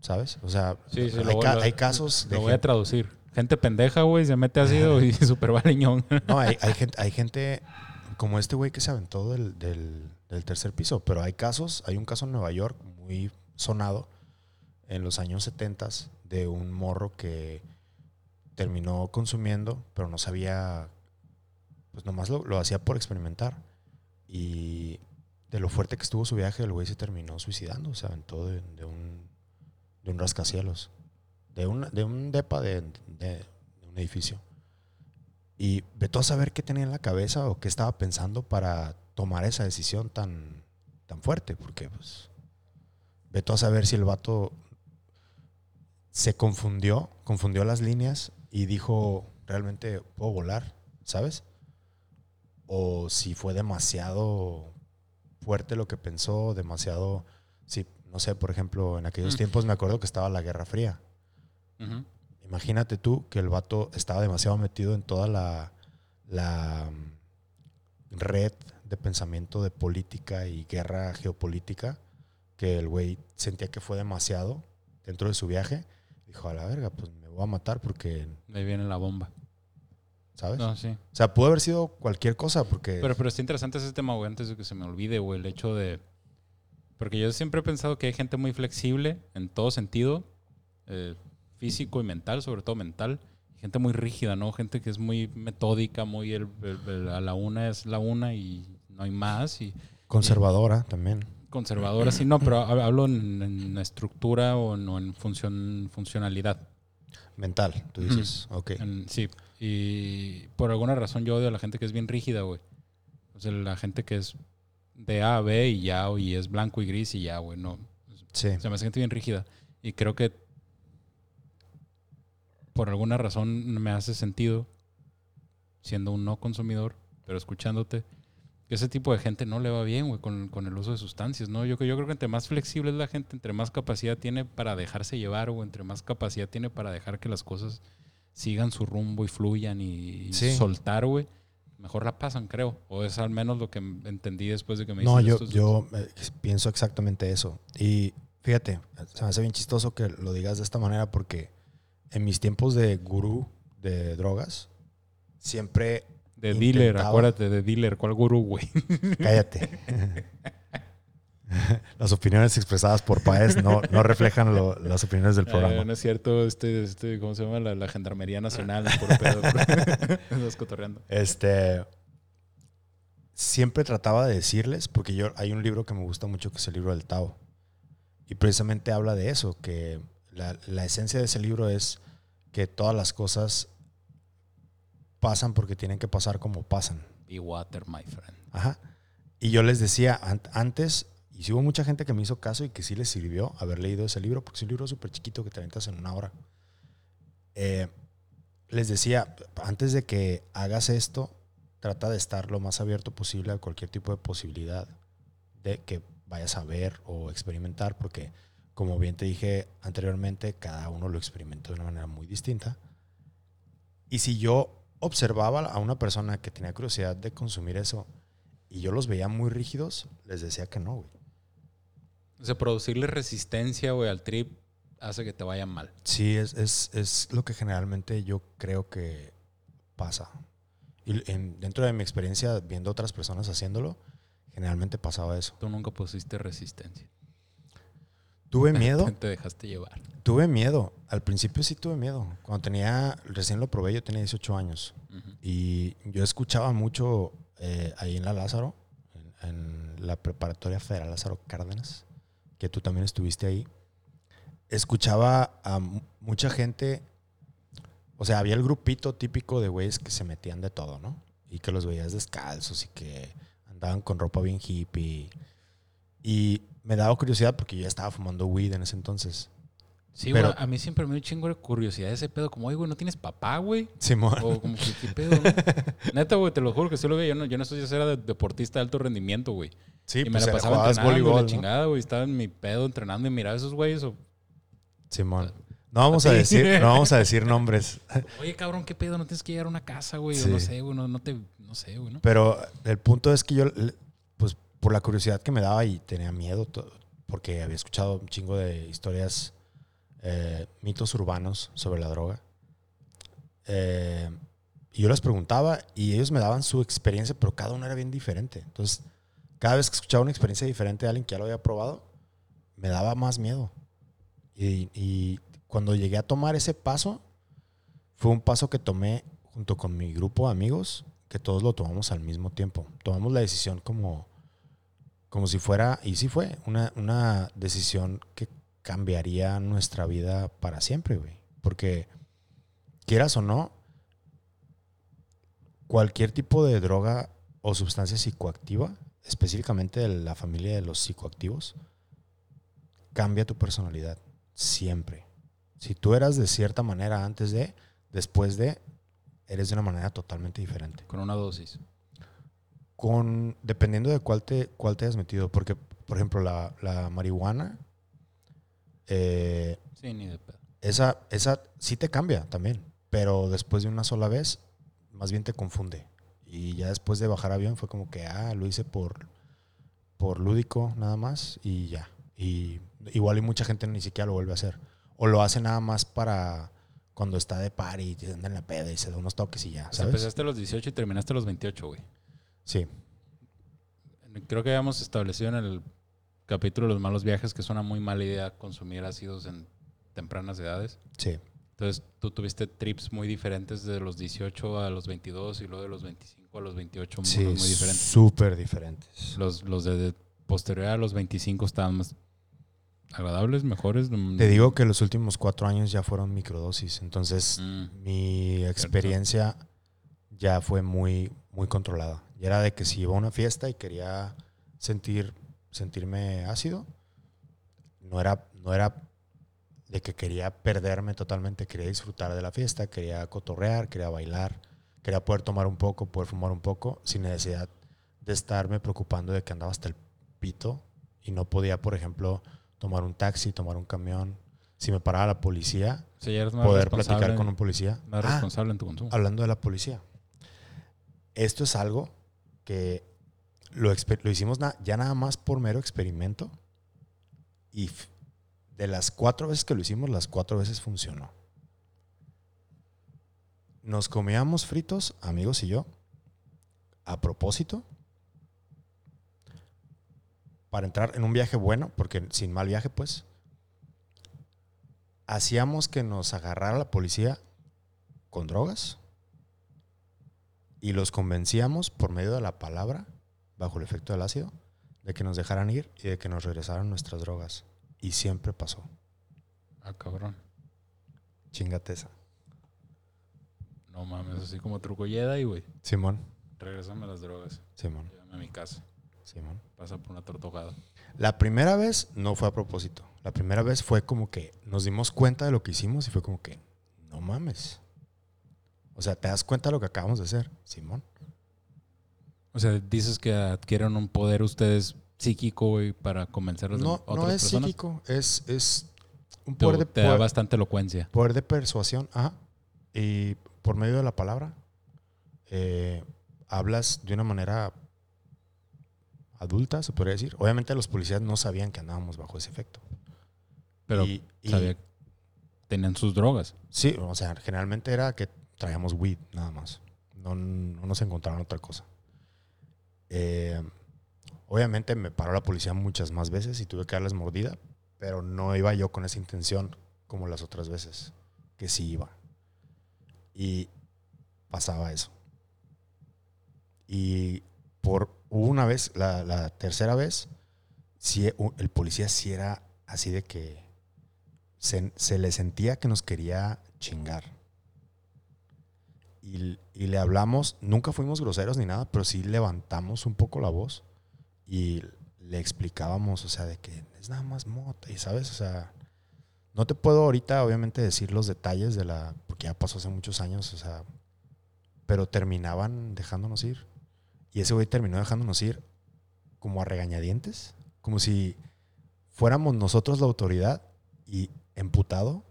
¿Sabes? O sea, Sí, sí, hay, ca- casos de Lo voy a traducir. Gente pendeja, güey, se mete ácido y súper baleñón. No, hay, hay gente, hay gente como este güey que se aventó del, del- del tercer piso, pero hay casos, hay un caso en Nueva York muy sonado en los años 70 de un morro que terminó consumiendo, pero no sabía, pues nomás lo, lo hacía por experimentar. Y de lo fuerte que estuvo su viaje, el güey se terminó suicidando, se aventó de, de un, de un rascacielos, de un, de un depa de- de- un edificio. Y vete a saber qué tenía en la cabeza o qué estaba pensando para tomar esa decisión tan, tan fuerte, porque pues vete a saber si el vato se confundió, confundió las líneas y dijo, realmente puedo volar, ¿sabes? O si fue demasiado fuerte lo que pensó, demasiado, sí, no sé, por ejemplo, en aquellos Mm. tiempos me acuerdo que estaba la Guerra Fría. Imagínate tú que el vato estaba demasiado metido en toda la, la mm, red de pensamiento de política y guerra geopolítica, que el güey sentía que fue demasiado dentro de su viaje. Dijo, a la verga, pues me voy a matar porque, ahí viene la bomba. ¿Sabes? No, sí. O sea, pudo haber sido cualquier cosa porque... Pero, pero está interesante ese tema, güey, antes de que se me olvide, güey, el hecho de... Porque yo siempre he pensado que hay gente muy flexible en todo sentido, eh, físico y mental, sobre todo mental. Gente muy rígida, ¿no? Gente que es muy metódica, muy... el- el- el- a la una es la una y no hay más. Y conservadora también. conservadora, sí, no, pero hab- hablo en, en estructura o en, o en función, funcionalidad. Mental, tú dices. Ok. En- sí. Y por alguna razón yo odio a la gente que es bien rígida, güey. O sea, la gente que es de A a B y ya, y es blanco y gris y ya, güey. No. Sí. Se me hace gente bien rígida. Y creo que por alguna razón me hace sentido, siendo un no consumidor, pero escuchándote, ese tipo de gente no le va bien, güey, con, con el uso de sustancias, ¿no? Yo, yo creo que entre más flexible es la gente, entre más capacidad tiene para dejarse llevar, o entre más capacidad tiene para dejar que las cosas sigan su rumbo y fluyan y, Sí. soltar, güey, mejor la pasan, creo. O es al menos lo que entendí después de que me No, yo, estos- yo eh, pienso exactamente eso. Y fíjate, se me hace bien chistoso que lo digas de esta manera porque en mis tiempos de gurú de drogas, siempre... De dealer, intentaba- acuérdate, de dealer, ¿cuál gurú, güey? Cállate. Las opiniones expresadas por Paez no, no reflejan lo- las opiniones del Eh, programa. no es cierto, este, este, ¿cómo se llama? La, la Gendarmería Nacional, puro pedo. Estás cotorreando. Este. Siempre trataba de decirles, porque yo hay un libro que me gusta mucho que es el libro del Tao. Y precisamente habla de eso, que la, la esencia de ese libro es que todas las cosas pasan porque tienen que pasar como pasan. Be water, my friend. Ajá. Y yo les decía an- antes, y sí hubo mucha gente que me hizo caso y que sí les sirvió haber leído ese libro, porque es un libro súper chiquito que te aventas en una hora. Eh, les decía, antes de que hagas esto, trata de estar lo más abierto posible a cualquier tipo de posibilidad de que vayas a ver o experimentar, porque como bien te dije anteriormente, cada uno lo experimenta de una manera muy distinta. Y si yo observaba a una persona que tenía curiosidad de consumir eso y yo los veía muy rígidos, les decía que no, güey. O sea, producirle resistencia, güey, al trip hace que te vaya mal. Sí, es, es, es lo que generalmente yo creo que pasa. Y en- dentro de mi experiencia viendo otras personas haciéndolo, generalmente pasaba eso. Tú nunca pusiste resistencia. Tuve miedo, Te dejaste llevar. tuve miedo. Al principio sí tuve miedo. Cuando tenía, recién lo probé, yo tenía 18 años. Ujú. Y yo escuchaba mucho eh, ahí en la Lázaro, en, en la preparatoria federal Lázaro Cárdenas, que tú también estuviste ahí. Escuchaba a mu- mucha gente, o sea, había el grupito típico de güeyes que se metían de todo, ¿no? Y que los veías descalzos y que andaban con ropa bien hippie. Y me daba curiosidad porque yo ya estaba fumando weed en ese entonces. Sí, güey, a mí siempre me dio un chingo de curiosidad ese pedo. Como, oye, güey, ¿no tienes papá, güey? Simón. O como que, ¿qué pedo, no? Neta, güey, te lo juro que sí lo veía. Yo no, yo no estoy era de deportista de alto rendimiento, güey. Sí, y me pues la pasaba entrenando voleibol, la ¿no? chingada, güey. Estaba en mi pedo entrenando y miraba a esos güeyes. o, Simón. No vamos a decir, no vamos a decir nombres. Oye, cabrón, ¿qué pedo? ¿No tienes que llegar a una casa, güey? O Sí. no sé, güey. No, no te... No sé, güey, ¿no? Pero el punto es que yo, por la curiosidad que me daba y tenía miedo, porque había escuchado un chingo de historias, eh, mitos urbanos sobre la droga. Eh, y yo les preguntaba y ellos me daban su experiencia, pero cada uno era bien diferente. Entonces, cada vez que escuchaba una experiencia diferente de alguien que ya lo había probado, me daba más miedo. Y cuando llegué a tomar ese paso, fue un paso que tomé junto con mi grupo de amigos, que todos lo tomamos al mismo tiempo. Tomamos la decisión como, como si fuera, y sí fue, una, una decisión que cambiaría nuestra vida para siempre, güey. Porque, quieras o no, cualquier tipo de droga o sustancia psicoactiva, específicamente de la familia de los psicoactivos, cambia tu personalidad. Siempre. Si tú eras de cierta manera antes de, después de, eres de una manera totalmente diferente. Con una dosis. Con, dependiendo de cuál te, cuál te hayas metido. Porque, por ejemplo, la, la marihuana, eh, Sí, ni de pedo. esa, esa sí te cambia también. Pero después de una sola vez, más bien te confunde. Y ya después de bajar avión fue como que, ah, lo hice por, por lúdico nada más y ya. Y igual y mucha gente ni siquiera lo vuelve a hacer. O lo hace nada más para cuando está de party y anda en la peda y se da unos toques y ya, O sea, empezaste a los 18 y terminaste a los 28, güey. Sí, Creo que habíamos establecido en el capítulo de los malos viajes que es una muy mala idea consumir ácidos en tempranas edades. sí. Entonces tú tuviste trips muy diferentes de los 18 a los 22 y luego de los 25 a los 28 Sí, muy diferentes. súper diferentes. Los, los de, de posterior a los 25 estaban más agradables, mejores. mm, Te digo que los últimos cuatro años ya fueron microdosis, entonces Mm, mi experiencia ya fue muy, muy controlada. Y era de que si iba a una fiesta y quería sentir, sentirme ácido, no era, no era de que quería perderme totalmente, quería disfrutar de la fiesta, quería cotorrear, quería bailar, quería poder tomar un poco, poder fumar un poco, sin necesidad de estarme preocupando de que andaba hasta el pito y no podía, por ejemplo, tomar un taxi, tomar un camión. Si me paraba la policía, eres más poder platicar con un policía. Más Ah, responsable en tu consumo. hablando de la policía. Esto es algo que lo, lo hicimos na- ya nada más por mero experimento. Y de las cuatro veces que lo hicimos, las cuatro veces funcionó. Nos comíamos fritos, amigos y yo, a propósito, para entrar en un viaje bueno, porque sin mal viaje, pues, hacíamos que nos agarrara la policía con drogas y los convencíamos por medio de la palabra, bajo el efecto del ácido, de que nos dejaran ir y de que nos regresaran nuestras drogas. Y siempre pasó. Ah, cabrón. Chingate esa. No mames, así como truco Jedi, güey. Simón, Regrésame las drogas. Simón, Llévame a mi casa. Simón. Pasa por una tortogada. La primera vez no fue a propósito. La primera vez fue como que nos dimos cuenta de lo que hicimos y fue como que, no mames. O sea, ¿te das cuenta de lo que acabamos de hacer? Simón. O sea, dices que adquieren un poder ustedes psíquico, güey, para convencer a No, otras no es personas. psíquico, es, es un Te, poder de, te da bastante elocuencia. poder de persuasión. Ajá. Y por medio de la palabra, eh, hablas de una manera adulta, se podría decir. Obviamente los policías no sabían que andábamos bajo ese efecto. Pero Y- y- sabía- tenían sus drogas. Sí, o sea, generalmente era que traíamos weed, nada más. No, no nos encontraron otra cosa. Eh, obviamente me paró la policía muchas más veces y tuve que darles mordida, pero no iba yo con esa intención como las otras veces, que sí iba. Y pasaba eso. Y por una vez, la, tercera vez, sí, el policía sí era así de que se, se le sentía que nos quería chingar. Y, y, le hablamos, nunca fuimos groseros ni nada, pero sí levantamos un poco la voz y le explicábamos, o sea, de que es nada más mota, y sabes, o sea, no te puedo ahorita obviamente decir los detalles de la, porque ya pasó hace muchos años, o sea, pero terminaban dejándonos ir. Y ese güey terminó dejándonos ir como a regañadientes, como si fuéramos nosotros la autoridad y emputado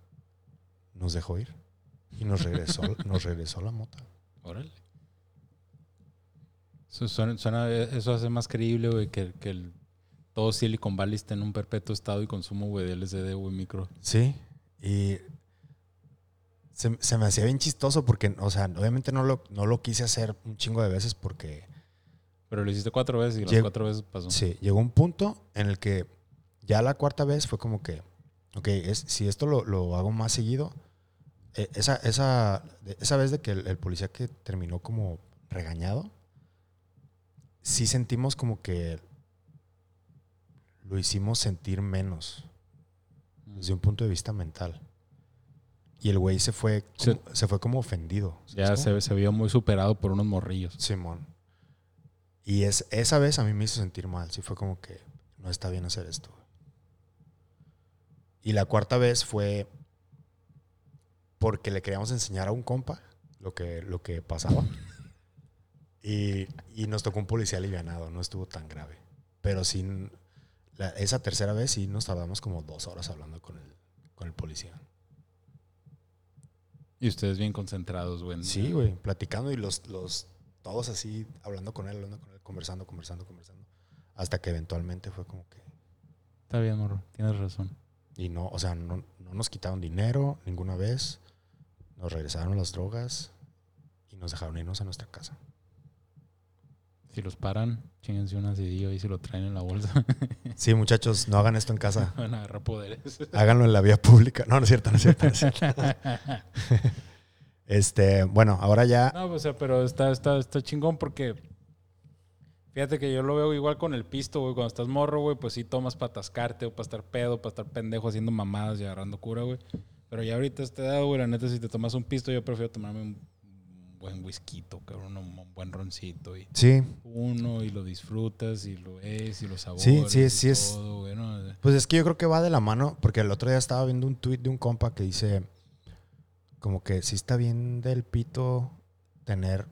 nos dejó ir y nos regresó, nos regresó la mota. Órale. Eso, suena, eso hace más creíble, güey, que, que el, todo Silicon Valley está en un perpetuo estado y consumo, güey, de LSD, güey, micro. Sí, y se, se, me hacía bien chistoso porque, o sea, obviamente no lo, no lo quise hacer un chingo de veces porque... Pero lo hiciste cuatro veces y las cuatro veces pasó. Sí, llegó un punto en el que ya la cuarta vez fue como que, ok, es, si esto lo, lo hago más seguido, eh, esa, esa, esa vez de que el, el, policía que terminó como regañado, sí sentimos como que lo hicimos sentir menos desde un punto de vista mental. Y el güey se fue, como, se, se, fue como ofendido. Ya se, se, vio muy superado por unos morrillos. Simón. Y es, esa vez a mí me hizo sentir mal. Sí fue como que no está bien hacer esto. Y la cuarta vez fue porque le queríamos enseñar a un compa lo que, lo que pasaba. Y, y nos tocó un policía alivianado, no estuvo tan grave. Pero sí, la, esa tercera vez sí nos tardamos como dos horas hablando con el, con el policía. Y ustedes bien concentrados, güey. Sí, güey, platicando y los, los, todos así, hablando con él, hablando con él, conversando, conversando, conversando. Hasta que eventualmente fue como que... Está bien, morro, tienes razón. Y no, o sea, no, no nos quitaron dinero ninguna vez. Nos regresaron las drogas y nos dejaron irnos a nuestra casa. Si los paran, chingense una CD y se lo traen en la bolsa. Sí, muchachos, no hagan esto en casa. Van a agarrar poderes. Háganlo en la vía pública. No, no es cierto, no es cierto. No es cierto. este, bueno, ahora ya. No, o sea, pero está, está, está chingón porque. Fíjate que yo lo veo igual con el pisto, güey. Cuando estás morro, güey, pues sí tomas para atascarte o para estar pedo, para estar pendejo haciendo mamadas y agarrando cura, güey. Pero ya ahorita este edad, güey, la neta, si te tomas un pisto, yo prefiero tomarme un buen whisky, cabrón, un buen roncito. Y sí. Uno y lo disfrutas y lo es y lo saboreas. Sí, sí, sí es. todo, güey, ¿no? Pues es que yo creo que va de la mano, porque el otro día estaba viendo un tweet de un compa que dice como que sí está bien del pito tener,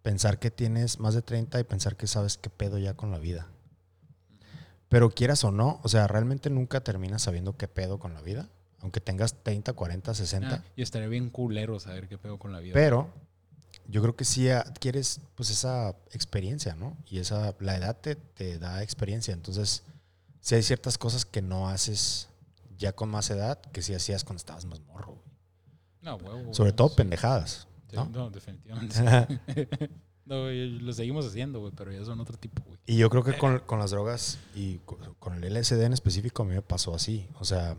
pensar que tienes más de 30 y pensar que sabes qué pedo ya con la vida. Pero quieras o no, o sea, realmente nunca terminas sabiendo qué pedo con la vida. Aunque tengas 30, 40, 60. Ah, y estaría bien culero saber qué pedo con la vida. Pero yo creo que sí adquieres pues esa experiencia, ¿no? Y esa, la edad te, te da experiencia. Entonces, sí hay ciertas cosas que no haces ya con más edad que sí hacías cuando estabas más morro. güey. No, huevo, Sobre todo sí. pendejadas. ¿no? no, definitivamente. no, güey, lo seguimos haciendo, güey, pero ya son otro tipo, güey. Y yo creo que con, con las drogas y co- con el LSD en específico a mí me pasó así. O sea,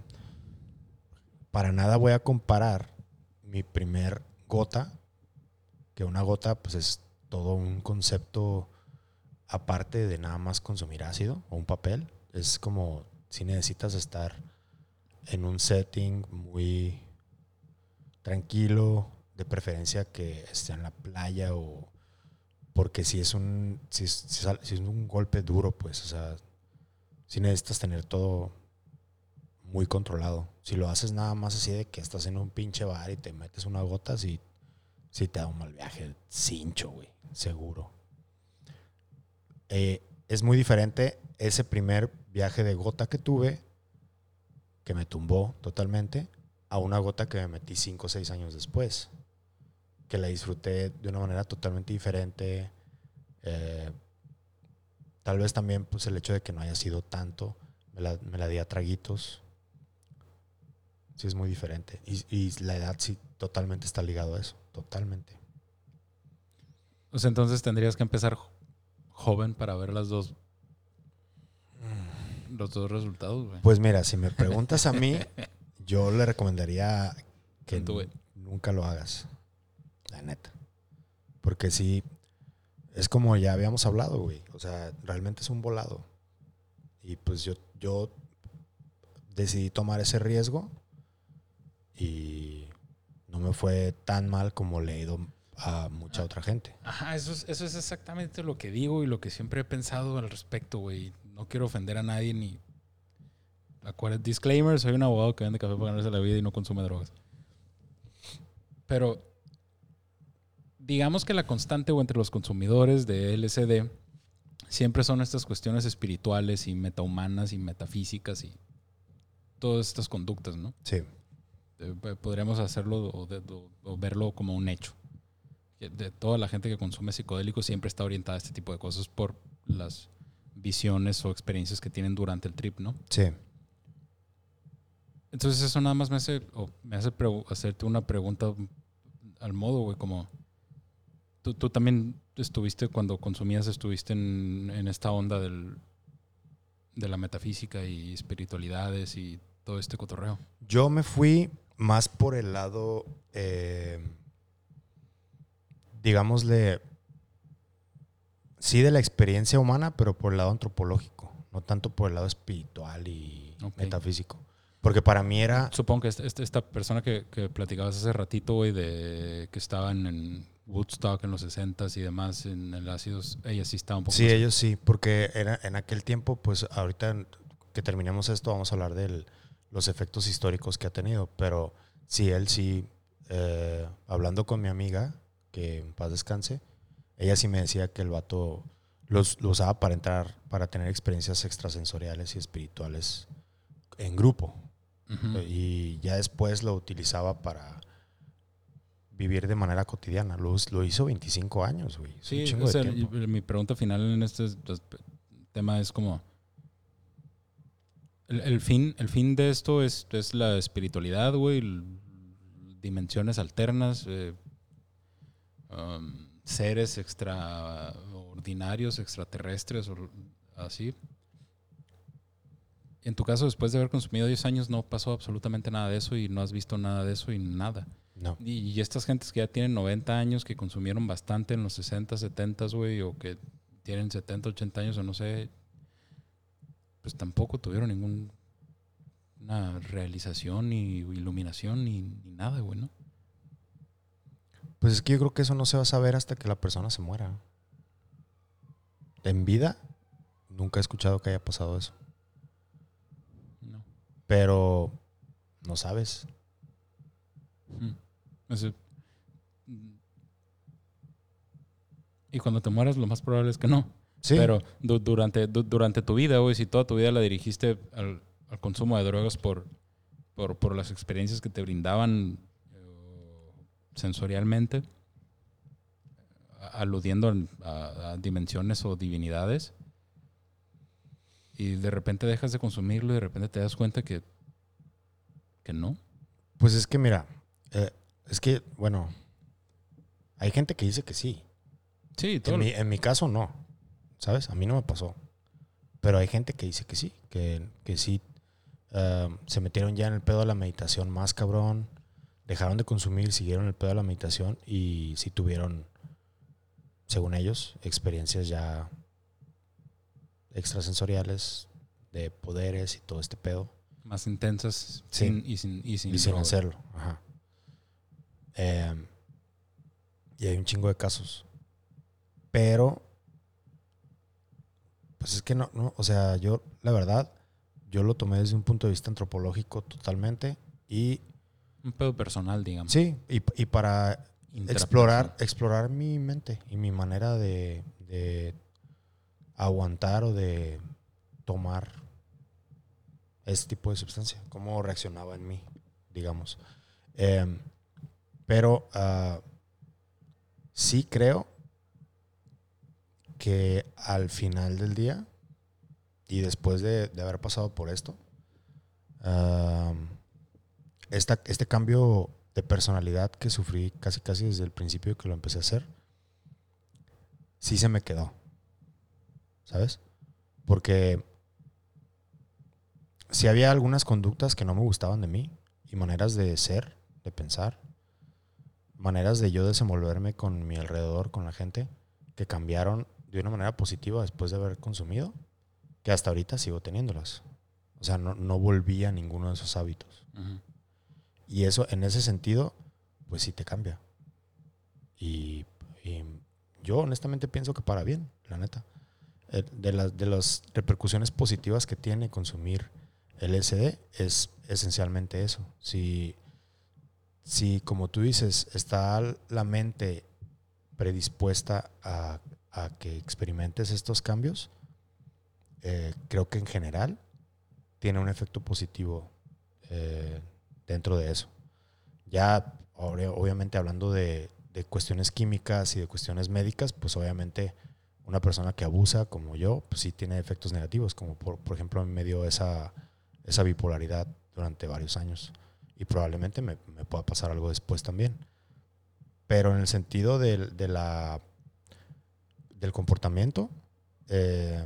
para nada voy a comparar mi primer gota, que una gota pues es todo un concepto aparte de nada más consumir ácido o un papel. Es como si necesitas estar en un setting muy tranquilo, de preferencia que esté en la playa o porque si es un si es, si es un golpe duro, pues, o sea, si necesitas tener todo muy controlado. Si lo haces nada más así de que estás en un pinche bar y te metes una gota, sí, te da un mal viaje, cincho, güey, seguro. Eh, es muy diferente ese primer viaje de gota que tuve, que me tumbó totalmente, a una gota que me metí cinco o seis años después, que la disfruté de una manera totalmente diferente. Eh, tal vez también pues, el hecho de que no haya sido tanto, me la, me la di a traguitos. Sí es muy diferente. Y, y la edad sí totalmente está ligado a eso. Totalmente. Sea, entonces tendrías que empezar jo- joven para ver las dos. Los dos resultados, güey. Pues mira, si me preguntas a mí, yo le recomendaría que nunca lo hagas. La neta. Porque sí, es como ya habíamos hablado, güey. O sea, realmente es un volado. Y pues yo, yo decidí tomar ese riesgo y no me fue tan mal como le he ido a mucha otra gente. Ajá, eso es, eso es exactamente lo que digo y lo que siempre he pensado al respecto, güey. No quiero ofender a nadie ni. Acuérdate, disclaimer: soy un abogado que vende café para ganarse la vida y no consume drogas. Pero. Digamos que la constante o entre los consumidores de LSD siempre son estas cuestiones espirituales y metahumanas y metafísicas y todas estas conductas, ¿no? Sí. Eh, podríamos hacerlo o, de- o- o verlo como un hecho. De toda la gente que consume psicodélicos siempre está orientada a este tipo de cosas por las visiones o experiencias que tienen durante el trip, ¿no? Sí. Entonces eso nada más me hace, me hace hacerte una pregunta al modo, güey, como tú, tú también estuviste cuando consumías, estuviste en, en esta onda del, de la metafísica y espiritualidades y todo este cotorreo. Yo me fui más por el lado, eh, digámosle, sí de la experiencia humana, pero por el lado antropológico, no tanto por el lado espiritual y metafísico. Porque para mí era, Supongo que esta, esta- esta persona que, que platicabas hace ratito, güey, de que estaban en Woodstock en los 60s y demás, en el ácido, ella sí estaba un poco sí, más- ellos sí, porque era, en aquel tiempo, pues ahorita que terminemos esto, vamos a hablar de los efectos históricos que ha tenido, pero sí, él sí, eh, hablando con mi amiga, que en paz descanse, ella sí me decía que el vato los, lo usaba para entrar, para tener experiencias extrasensoriales y espirituales en grupo. Ujú. Y ya después lo utilizaba para vivir de manera cotidiana. Lo, lo hizo 25 años, güey. Sí, o sea, mi pregunta final en este es- pues, tema es como... El, el fin, el fin de esto es, es la espiritualidad, güey, dimensiones alternas, eh, um, seres extraordinarios, extraterrestres, o así. En tu caso, después de haber consumido 10 años, no pasó absolutamente nada de eso y no has visto nada de eso y nada. No. Y, y estas gentes que ya tienen 90 años, que consumieron bastante en los 60, 70, güey, o que tienen 70, 80 años, o no sé, pues tampoco tuvieron ninguna realización, ni iluminación, ni, ni nada, güey, ¿no? Pues es que yo creo que eso no se va a saber hasta que la persona se muera. En vida, nunca he escuchado que haya pasado eso. No. Pero no sabes. Mm. Y cuando te mueras, lo más probable es que no. Sí. Pero du- durante, du- durante tu vida, güey, si toda tu vida la dirigiste al, al consumo de drogas por, por, por las experiencias que te brindaban eh, sensorialmente, aludiendo a, a dimensiones o divinidades, y de repente dejas de consumirlo y de repente te das cuenta que, que no. Pues es que mira, eh, es que, bueno, hay gente que dice que sí. Sí, todo En lo- mi, en mi caso no, ¿sabes? A mí no me pasó. Pero hay gente que dice que sí, que, que sí eh, se metieron ya en el pedo de la meditación más cabrón, dejaron de consumir, siguieron el pedo de la meditación y sí tuvieron, según ellos, experiencias ya extrasensoriales de poderes y todo este pedo más intensas Sí. sin, y sin, y sin, y sin hacerlo. Ajá. Eh, y hay un chingo de casos. Pero, pues es que no, no, o sea, yo, la verdad, yo lo tomé desde un punto de vista antropológico totalmente. Y Un pedo personal, digamos. sí, y, y para explorar, explorar mi mente y mi manera de, de aguantar o de tomar este tipo de sustancia, cómo reaccionaba en mí, digamos. Em, pero ah, sí creo que al final del día y después de, haber pasado por esto, esta, este cambio de personalidad que sufrí casi casi desde el principio que lo empecé a hacer, sí se me quedó. ¿Sabes? Porque si había algunas conductas que no me gustaban de mí y maneras de ser, de pensar, maneras de yo desenvolverme con mi alrededor, con la gente, que cambiaron de una manera positiva después de haber consumido, que hasta ahorita sigo teniéndolas. O sea, no, no volví a ninguno de esos hábitos. Y eso, en ese sentido, pues sí te cambia. Y, y yo honestamente pienso que para bien, la neta. Eh, de, las de las repercusiones positivas que tiene consumir LSD es esencialmente eso. Si, si, como tú dices, está la mente predispuesta a, a que experimentes estos cambios, eh, creo que en general tiene un efecto positivo eh, dentro de eso. Ya, obviamente, hablando de, de, cuestiones químicas y de cuestiones médicas, pues obviamente una persona que abusa como yo, pues sí tiene efectos negativos, como por, por ejemplo en medio de esa esa bipolaridad durante varios años. Y probablemente me, pueda pasar algo después también. Pero en el sentido de la, del comportamiento, eh,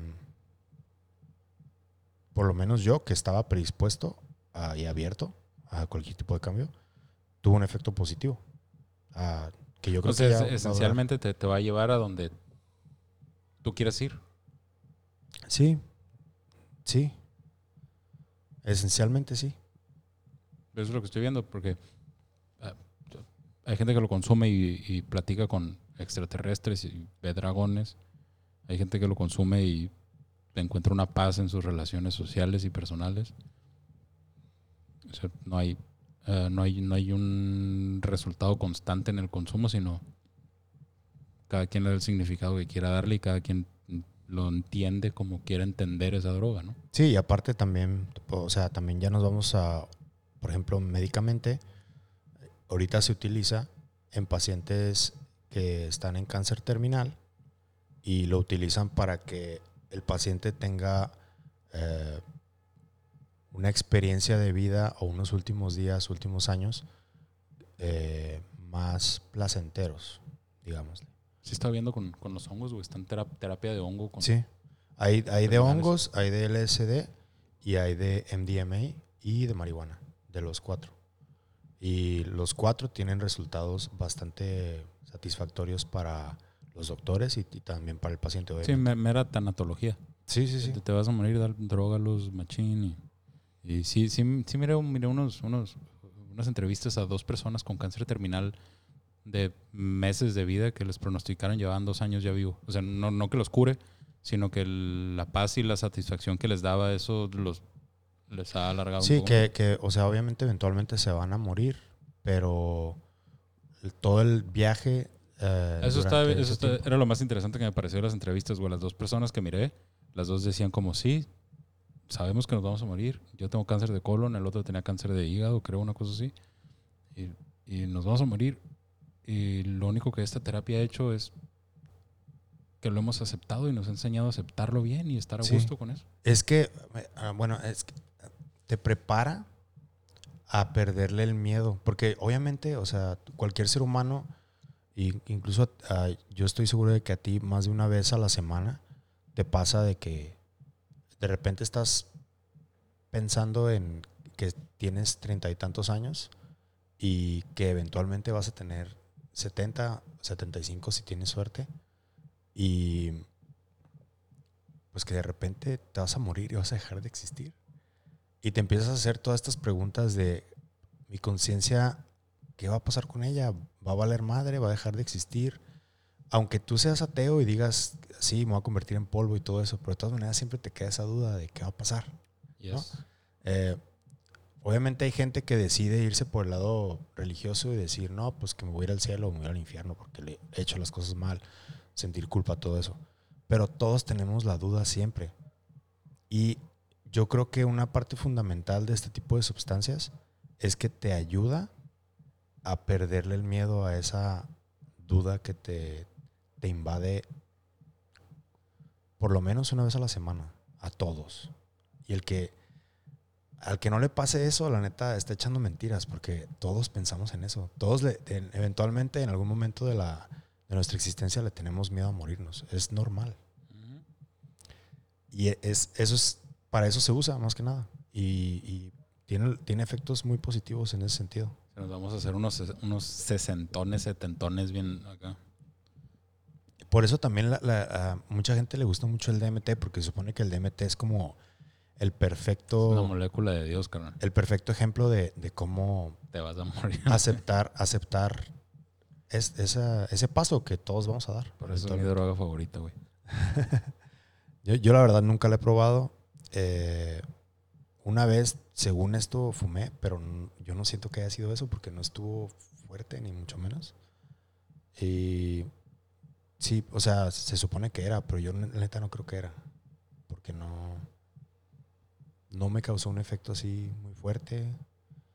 por lo menos yo que estaba predispuesto y abierto a cualquier tipo de cambio, tuvo un efecto positivo. que yo creo que esencialmente te, te va a llevar a donde tú quieras ir. Sí, sí. Esencialmente sí. Eso es lo que estoy viendo, porque ah, hay gente que lo consume y, platica con extraterrestres y ve dragones. Hay gente que lo consume y encuentra una paz en sus relaciones sociales y personales. no, hay, ah, no, hay, no hay un resultado constante en el consumo, sino cada quien le da el significado que quiera darle y cada quien lo entiende como quiere entender esa droga, ¿no? Sí, y aparte también, o sea, también ya nos vamos a, por ejemplo, médicamente, ahorita se utiliza en pacientes que están en cáncer terminal y lo utilizan para que el paciente tenga eh, una experiencia de vida o unos últimos días, últimos años eh, más placenteros, digamos. Sí está viendo con, los hongos, güey. Está en terapia de hongo. Con sí. Hay, hay de hongos, hay de LSD y hay de MDMA y de marihuana, de los cuatro. Y los cuatro tienen resultados bastante satisfactorios para los doctores y, también para el paciente. Sí, mera tanatología. Sí, sí, sí. Te, vas a morir, dar droga a los machín. Y, y sí, sí, sí miré, miré unos, unos, unas entrevistas a dos personas con cáncer terminal de meses de vida que les pronosticaron llevaban dos años ya vivo. O sea, no, no que los cure, sino que la paz y la satisfacción que les daba eso los les ha alargado sí, un poco. que, que, o sea, obviamente eventualmente se van a morir, pero todo el viaje... Eh, eso, está, eso era lo más interesante que me pareció de las entrevistas, güey. Las dos personas que miré, las dos decían como, sí, sabemos que nos vamos a morir. Yo tengo cáncer de colon, el otro tenía cáncer de hígado, creo, una cosa así. Y, y nos vamos a morir y lo único que esta terapia ha hecho es que lo hemos aceptado y nos ha enseñado a aceptarlo bien y estar a gusto con eso. Es que, ah, bueno, es que te prepara a perderle el miedo, porque obviamente, o sea, cualquier ser humano, incluso ah, yo estoy seguro de que a ti más de una vez a la semana te pasa de que de repente estás pensando en que tienes treinta y tantos años y que eventualmente vas a tener 70, 75 si tienes suerte. Y pues que de repente te vas a morir y vas a dejar de existir. Y te empiezas a hacer todas estas preguntas de mi conciencia, ¿qué va a pasar con ella? ¿Va a valer madre? ¿Va a dejar de existir? Aunque tú seas ateo y digas, sí, me voy a convertir en polvo y todo eso, pero de todas maneras siempre te queda esa duda de qué va a pasar. Eh, Obviamente hay gente que decide irse por el lado religioso y decir, no, pues que me voy a ir al cielo o me voy al infierno porque le he hecho las cosas mal, sentir culpa, todo eso. Pero todos tenemos la duda siempre. Y yo creo que una parte fundamental de este tipo de sustancias es que te ayuda a perderle el miedo a esa duda que te, te invade por lo menos una vez a la semana, a todos. Y el que al que no le pase eso, la neta, está echando mentiras, porque todos pensamos en eso. Todos le- en- eventualmente, en algún momento de, la, de nuestra existencia, le tenemos miedo a morirnos. Es normal. Y es, eso es, para eso se usa, más que nada. Y, y tiene, tiene efectos muy positivos en ese sentido. Nos vamos a hacer unos, unos sesentones, setentones bien acá. Por eso también la, la- a mucha gente le gusta mucho el DMT, porque se supone que el DMT es como el Una perfecto, molécula de Dios, carnal. el perfecto ejemplo de, de cómo Te vas a morir. aceptar, aceptar es- esa- ese paso que todos vamos a dar. Por eso es mi droga favorita, güey. Yo, yo la verdad nunca la he probado. Eh, una vez, según esto, fumé, pero yo no siento que haya sido eso porque no estuvo fuerte, ni mucho menos. Y sí, o sea, se supone que era, pero yo ne- neta no creo que era. Porque no, no me causó un efecto así muy fuerte.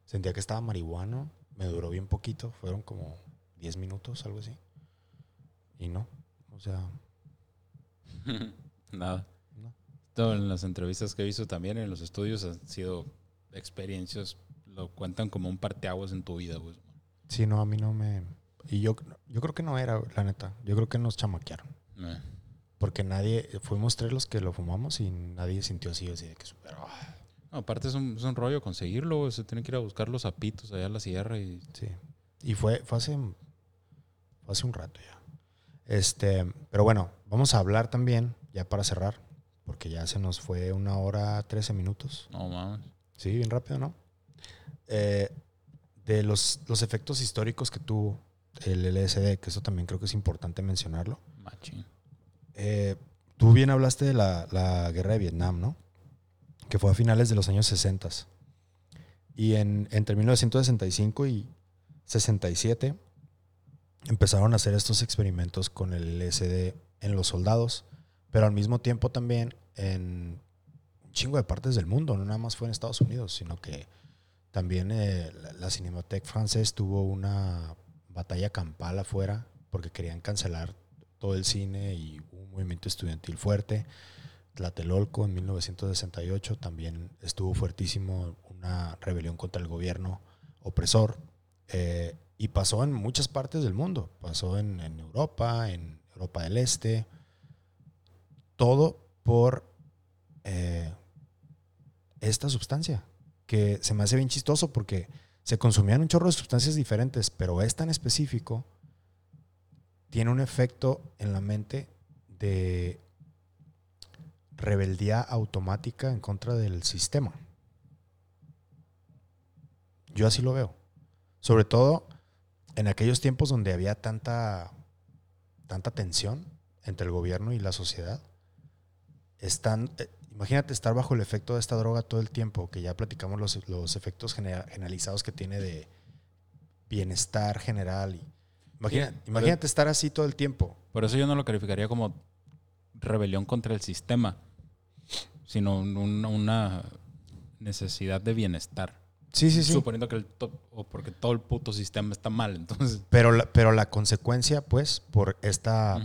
Sentía que estaba marihuano. Me duró bien poquito. Fueron como 10 minutos, algo así. Y no. O sea, Nada. No. En las entrevistas que he visto también, en los estudios, han sido experiencias, lo cuentan como un parteaguas en tu vida, güey. Sí, no, a mí no me. Y yo, yo creo que no era, la neta. Yo creo que nos chamaquearon. Eh. Porque nadie. Fuimos tres los que lo fumamos y nadie sintió así, así de que super. ah, No, aparte es un, es un rollo conseguirlo. Se tiene que ir a buscar los zapitos allá a la sierra y sí. Y fue, fue hace. Fue hace un rato ya. Este. Pero bueno, vamos a hablar también, ya para cerrar. Porque ya se nos fue una hora, 13 minutos. no mames. Sí, bien rápido, ¿no? Eh, de los, los efectos históricos que tuvo el LSD, que eso también creo que es importante mencionarlo. Machín. Eh, tú bien hablaste de la, la guerra de Vietnam, ¿no? Que fue a finales de los años 60. Y en, entre 1965 y 67 empezaron a hacer estos experimentos con el LSD en los soldados, pero al mismo tiempo también en un chingo de partes del mundo, no nada más fue en Estados Unidos, sino que también eh, la, la Cinémathèque francés tuvo una batalla campal afuera porque querían cancelar todo el cine y un movimiento estudiantil fuerte. Tlatelolco en 1968 también estuvo fuertísimo una rebelión contra el gobierno opresor. eh, y pasó en muchas partes del mundo. Pasó en Europa, en Europa del Este. Todo por eh, esta sustancia. Que se me hace bien chistoso porque se consumían un chorro de sustancias diferentes, pero esta en específico tiene un efecto en la mente de rebeldía automática en contra del sistema. Yo así lo veo. Sobre todo en aquellos tiempos donde había tanta, tanta tensión entre el gobierno y la sociedad. Están, eh, imagínate estar bajo el efecto de esta droga todo el tiempo, que ya platicamos los, los efectos genera- generalizados que tiene de bienestar general. Y, imagina- Sí, imagínate estar así todo el tiempo. Por eso yo no lo calificaría como rebelión contra el sistema, sino un- una necesidad de bienestar. Sí, sí, sí. Suponiendo que el to- o porque todo el puto sistema está mal, entonces. Pero la, pero la consecuencia, pues, por esta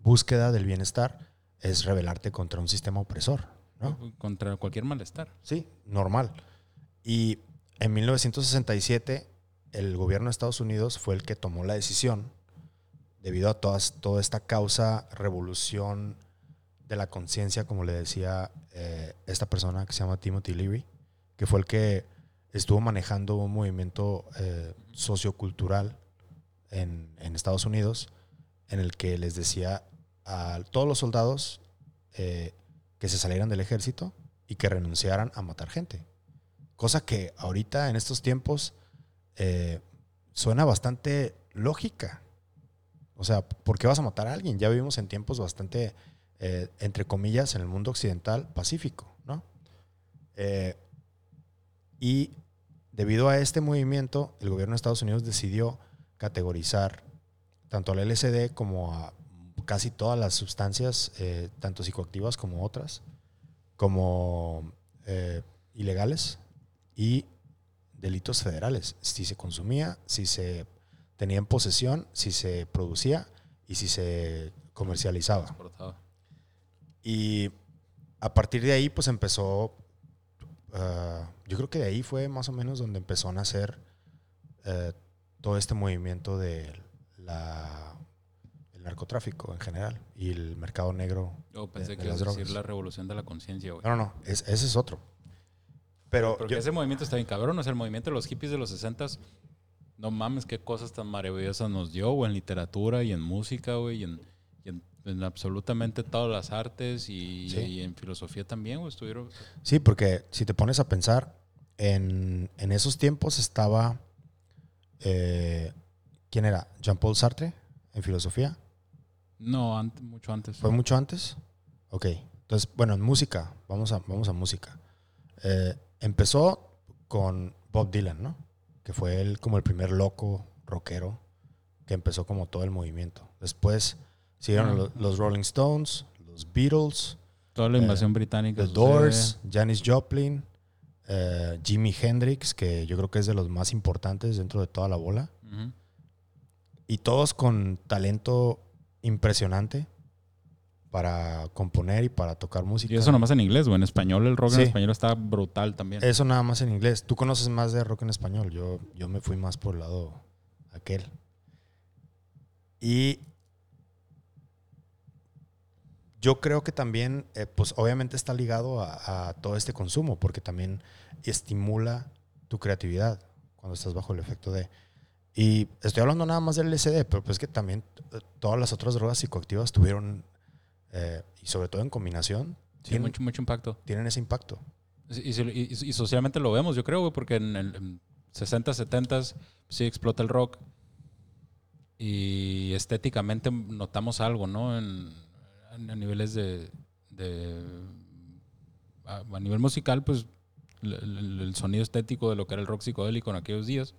búsqueda del bienestar es rebelarte contra un sistema opresor, ¿no? Contra cualquier malestar. Sí, normal. Y en 1967 el gobierno de Estados Unidos fue el que tomó la decisión, debido a todas, toda esta causa, revolución de la conciencia, como le decía eh, esta persona que se llama Timothy Leary, que fue el que estuvo manejando un movimiento eh, sociocultural en, en Estados Unidos, en el que les decía a todos los soldados eh, que se salieran del ejército y que renunciaran a matar gente. Cosa que ahorita, en estos tiempos, eh, suena bastante lógica. O sea, ¿por qué vas a matar a alguien? Ya vivimos en tiempos bastante, eh, entre comillas, en el mundo occidental, pacífico, ¿no? Y debido a este movimiento, el gobierno de Estados Unidos decidió categorizar tanto al LSD como a casi todas las sustancias, eh, tanto psicoactivas como otras, como eh, ilegales y delitos federales. Si se consumía, si se tenía en posesión, si se producía y si se comercializaba. Exportado. Y a partir de ahí, pues empezó ah, yo creo que de ahí fue más o menos donde empezó a nacer eh, todo este movimiento de la, narcotráfico en general y el mercado negro. Yo pensé de que ibas a decir la revolución de la conciencia, güey. No, no, no, es- ese es otro. Pero Porque yo- ese movimiento está bien cabrón. O sea, el movimiento de los hippies de los 60 no mames, qué cosas tan maravillosas nos dio, güey, en literatura y en música, güey, y en, y en- en absolutamente todas las artes y, Sí. y en filosofía también, güey, estuvieron. Sí, porque si te pones a pensar, en, en esos tiempos estaba. eh, ¿Quién era? Jean-Paul Sartre en filosofía. No, mucho antes. ¿Fue mucho antes? Ok. Entonces, bueno, en música. Vamos a, vamos a música. Eh, empezó con Bob Dylan, ¿no? Que fue él como el primer loco rockero que empezó como todo el movimiento. Después siguieron Ah. lo- los, Rolling Stones, los Beatles, Toda la eh, invasión británica. The sucede. Doors, Janis Joplin, eh, Jimi Hendrix, que yo creo que es de los más importantes dentro de toda la bola. Y todos con talento impresionante para componer y para tocar música. Y eso nomás en inglés, güey. En español, el rock Sí. en español está brutal también. Eso nada más en inglés. Tú conoces más de rock en español. Yo, yo me fui más por el lado aquel. Y yo creo que también, eh, pues obviamente está ligado a, a todo este consumo, porque también estimula tu creatividad cuando estás bajo el efecto de... Y estoy hablando nada más del LSD, pero pues que también eh, todas las otras drogas psicoactivas tuvieron, eh, y sobre todo en combinación, Sí, tienen, mucho, mucho impacto. tienen ese impacto. Y, y- y- y socialmente lo vemos, yo creo, güey, porque en el en 60, 70 sí explota el rock. Y estéticamente notamos algo, ¿no? En, a niveles de. de- a, a nivel musical, pues el, el- el sonido estético de lo que era el rock psicodélico en aquellos días.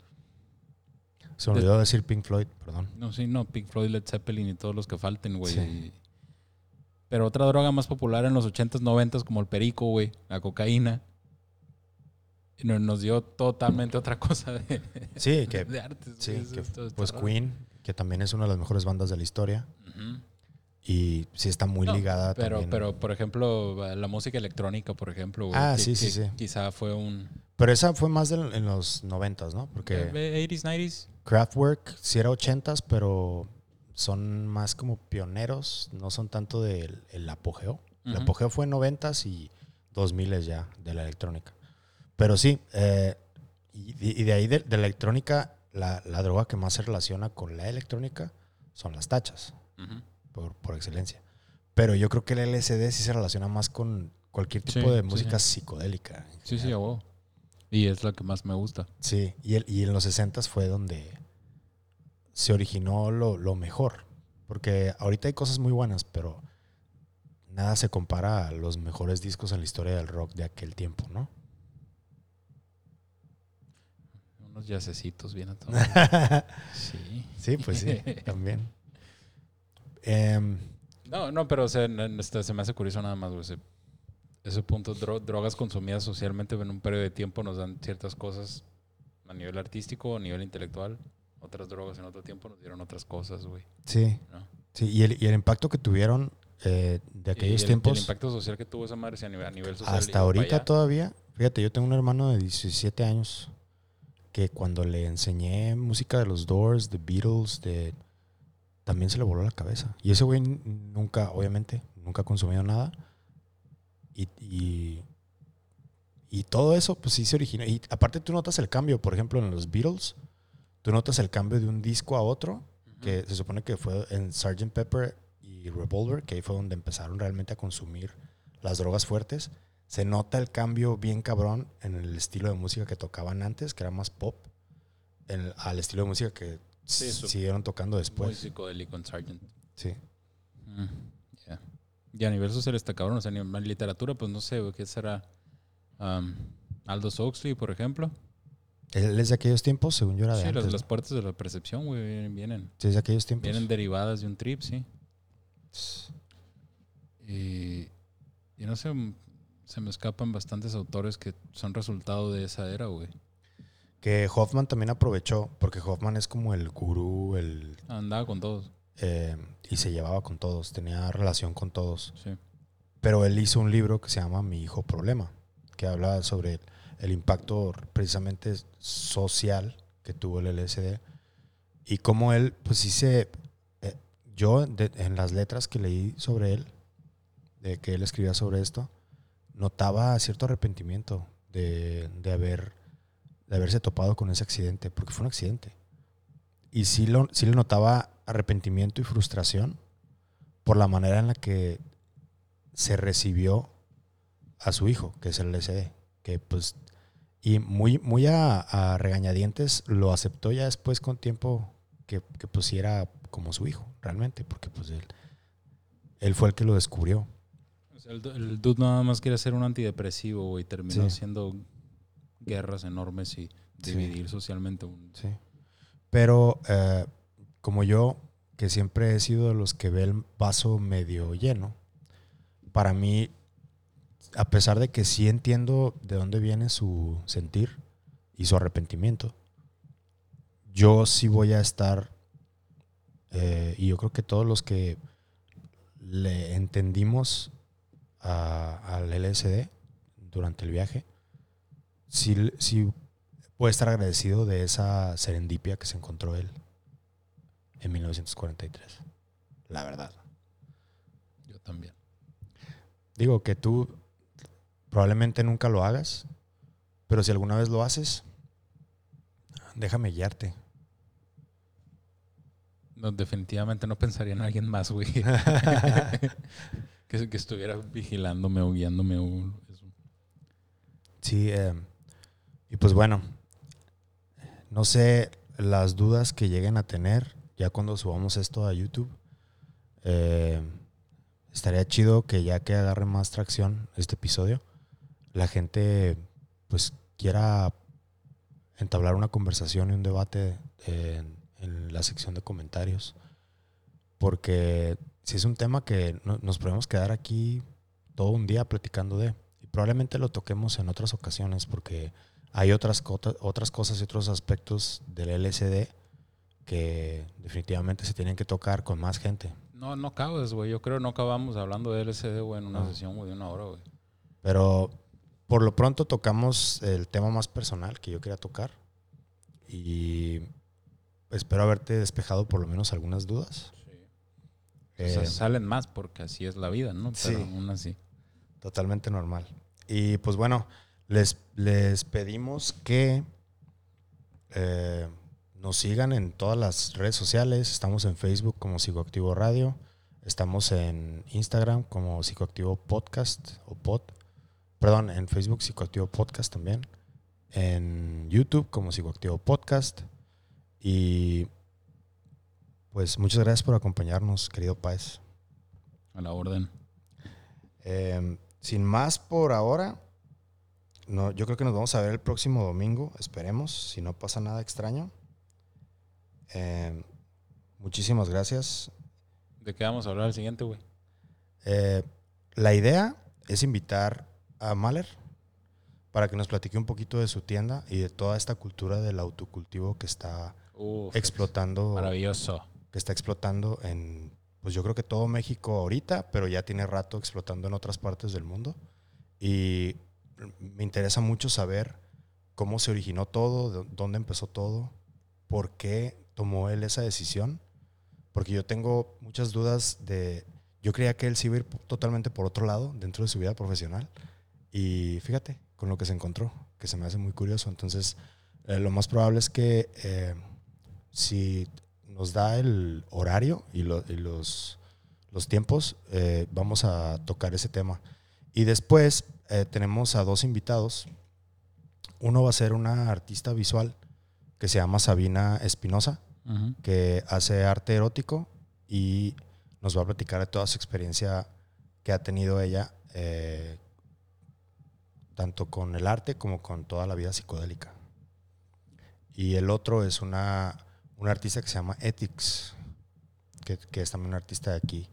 Se me olvidó decir Pink Floyd, perdón. No, sí, no, Pink Floyd, Led Zeppelin y todos los que falten, güey. Sí. Pero otra droga más popular en los 80s, 90s, como el perico, güey, la cocaína. y no- Nos dio totalmente otra cosa de, Sí, que, de artes. sí, eso que está pues. Queen, que también es una de las mejores bandas de la historia. Ujú. Y sí está muy No, ligada Pero, también. pero, por ejemplo, la música electrónica, por ejemplo, güey, Ah, que- sí, sí, sí. Quizá fue un... Pero esa fue más del- en los noventas, ¿no? Porque eh, 80s, 90s. Kraftwerk sí era ochentas, pero son más como pioneros, no son tanto del el apogeo. El Ujú. apogeo fue en noventas y dos miles ya de la electrónica. Pero sí, eh, y, de- y de ahí de, de la electrónica, la, la droga que más se relaciona con la electrónica son las tachas. Ujú. por, por excelencia. Pero yo creo que el LSD sí se relaciona más con cualquier tipo Sí, de sí, música psicodélica. en Sí, sí, a general. Y es la que más me gusta. Sí, y, el- y en los 60 fue donde se originó lo, lo mejor. Porque ahorita hay cosas muy buenas, pero nada se compara a los mejores discos en la historia del rock de aquel tiempo, ¿no? Unos yacecitos bien a todo. Sí. sí, pues sí, también. Em, No, no, pero o sea, este, se me hace curioso nada más, güey. Ese, punto, dro- drogas consumidas socialmente en un periodo de tiempo nos dan ciertas cosas a nivel artístico, a nivel intelectual. Otras drogas en otro tiempo nos dieron otras cosas, güey. sí, ¿no? sí, y el, y el impacto que tuvieron eh, de aquellos el, tiempos... el impacto social que tuvo esa madre a nivel, a nivel social. Hasta ahorita todavía, fíjate, yo tengo un hermano de 17 años que cuando le enseñé música de los Doors, de Beatles, de también se le voló la cabeza. Y ese güey nunca, obviamente, nunca ha consumido nada. Y, y, y todo eso, pues sí se originó. Y aparte tú notas el cambio, por ejemplo, en los Beatles, tú notas el cambio de un disco a otro, que se supone que fue en Sgt. Pepper y Revolver, que ahí fue donde empezaron realmente a consumir las drogas fuertes. Se nota el cambio bien cabrón en el estilo de música que tocaban antes, que era más pop, en- al estilo de música que Sí, siguieron tocando Muy después. psicodélico en Sargent. Sí. Mm. Y a nivel social está cabrón. O sea, en literatura, pues no sé, ¿qué será? Um, Aldous Huxley, por ejemplo. Él es de aquellos tiempos, según yo era de Sí, las, antes. las ¿no? puertas de la percepción, güey, vienen, vienen, Sí, es de aquellos tiempos. vienen derivadas de un trip, sí. Y, y no sé, se me escapan bastantes autores que son resultado de esa era, güey. Que Hoffman también aprovechó, porque Hoffman es como el gurú, el, Andaba con todos, eh, y se llevaba con todos, tenía relación con todos. sí. Pero él hizo un libro que se llama Mi hijo problema. que habla sobre el, impacto precisamente social que tuvo el LSD y cómo él, pues sí se, eh, yo de- en las letras que leí sobre él, de que él escribía sobre esto, notaba cierto arrepentimiento de, de haber, de haberse topado con ese accidente, porque fue un accidente. Y sí, lo, sí le notaba arrepentimiento y frustración por la manera en la que se recibió a su hijo, que es el LSD, que pues, y muy, muy a, a regañadientes lo aceptó ya después con tiempo que, que pues sí era como su hijo, realmente, porque pues él, él fue el que lo descubrió. O sea, el, el dude nada más quiere ser un antidepresivo, güey. Terminó Sí. haciendo guerras enormes y Sí. dividir socialmente un... Sí. Pero eh, como yo, que siempre he sido de los que ve el vaso medio lleno, para mí, a pesar de que sí entiendo de dónde viene su sentir y su arrepentimiento, yo sí voy a estar, eh, y yo creo que todos los que le entendimos al LSD durante el viaje, sí, sí puede estar agradecido de esa serendipia que se encontró él en 1943. La verdad. Yo también. Digo que tú probablemente nunca lo hagas, pero si alguna vez lo haces, déjame guiarte. No, definitivamente no pensaría en alguien más, güey. que, que estuviera vigilándome o guiándome. o- eso. Sí, eh, y pues bueno, no sé las dudas que lleguen a tener ya cuando subamos esto a YouTube. eh, estaría chido que ya que agarre más tracción este episodio, la gente pues quiera entablar una conversación y un debate en, la sección de comentarios. Porque si es un tema que no- nos podemos quedar aquí todo un día platicando de. Y probablemente lo toquemos en otras ocasiones porque hay otras, otras cosas y otros aspectos del LSD que definitivamente se tienen que tocar con más gente. No, no acabas, güey. Yo creo que no acabamos hablando de LSD, güey, en una No. sesión, güey, de una hora, güey. Pero por lo pronto tocamos el tema más personal que yo quería tocar. Y espero haberte despejado por lo menos algunas dudas. O sea, Eh, salen más porque así es la vida, ¿no? Pero Sí. aún así. totalmente normal. Y pues bueno, les, les pedimos que eh, nos sigan en todas las redes sociales. Estamos en Facebook como Psicoactivo Radio. Estamos en Instagram como Psicoactivo Podcast o Pod. Perdón, en Facebook Psicoactivo Podcast también. En YouTube como Psicoactivo Podcast. Y pues muchas gracias por acompañarnos, querido Paez. A la orden. Eh, sin más por ahora, no, yo creo que nos vamos a ver el próximo domingo, esperemos, si no pasa nada extraño. Eh, muchísimas gracias. ¿De qué vamos a hablar el siguiente, güey? Eh, la idea es invitar a Mahler para que nos platique un poquito de su tienda y de toda esta cultura del autocultivo que está Uf, explotando, Maravilloso. que está explotando en, pues yo creo que todo México ahorita, pero ya tiene rato explotando en otras partes del mundo. Y me interesa mucho saber cómo se originó todo, de dónde empezó todo, por qué tomó él esa decisión. Porque yo tengo muchas dudas de... Yo creía que él se iba a ir totalmente por otro lado dentro de su vida profesional. Y fíjate, con lo que se encontró, que se me hace muy curioso. Entonces, eh, lo más probable es que eh, si nos da el horario y, lo- y los, los tiempos, eh, vamos a tocar ese tema. Y después tenemos a dos invitados. Uno va a ser una artista visual que se llama Sabina Espinosa, Que hace arte erótico y nos va a platicar de toda su experiencia que ha tenido ella, eh, tanto con el arte como con toda la vida psicodélica. Y el otro es una, una artista que se llama Ethics, que, que es también una artista de aquí,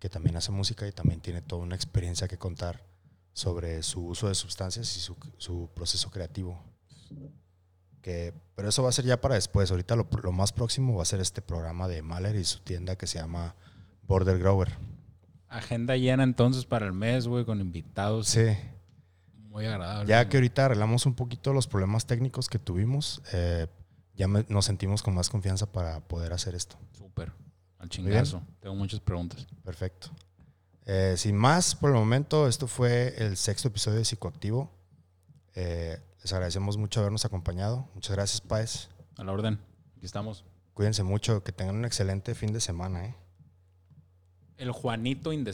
que también hace música y también tiene toda una experiencia que contar sobre su uso de sustancias y su, su proceso creativo. Que, pero eso va a ser ya para después. Ahorita lo, lo más próximo va a ser este programa de Mahler y su tienda que se llama Border Grower. Agenda llena entonces para el mes, güey, con invitados Sí. Muy agradable. Ya que ahorita arreglamos un poquito los problemas técnicos que tuvimos, eh, ya me- nos sentimos con más confianza para poder hacer esto. Súper. Al chingazo. Tengo muchas preguntas. Perfecto. Eh, sin más, por el momento, esto fue el sexto episodio de Psicoactivo. Eh, les agradecemos mucho habernos acompañado. Muchas gracias, Paez. A la orden. Aquí estamos. Cuídense mucho, que tengan un excelente fin de semana. ¿eh? El Juanito in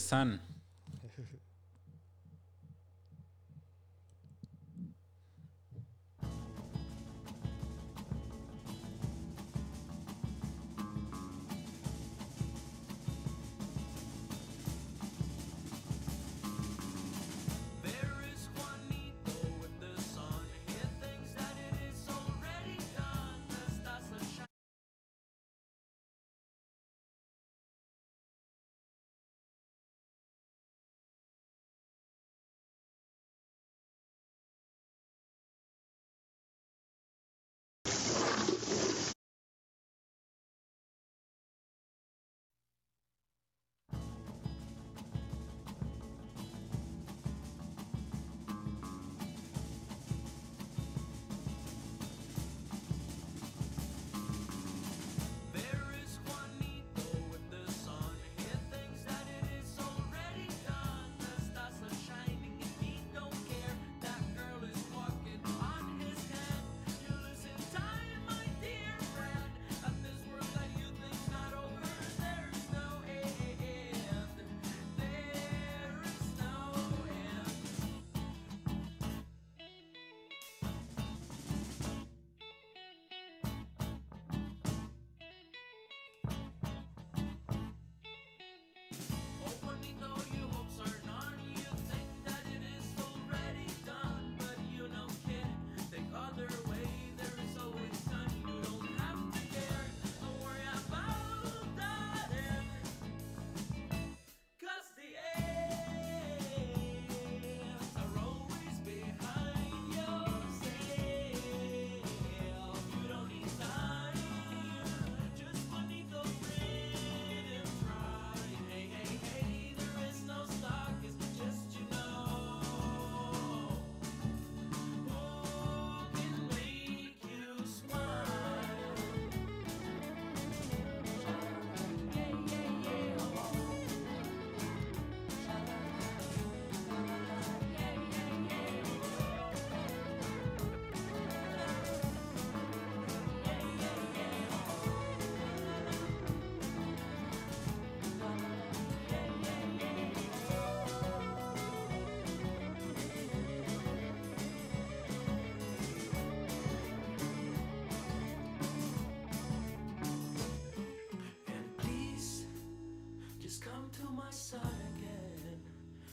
my side again.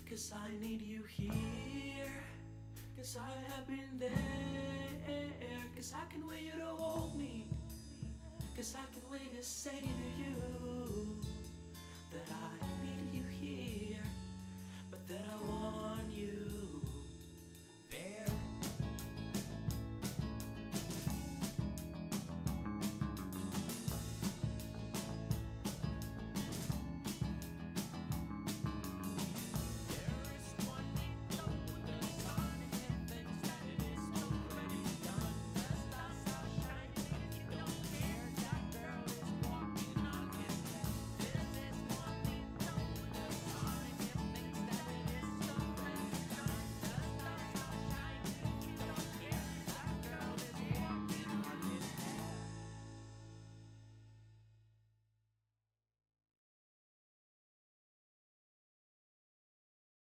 Cause I need you here. Cause I have been there. Cause I can wait you to hold me. Cause I can wait to say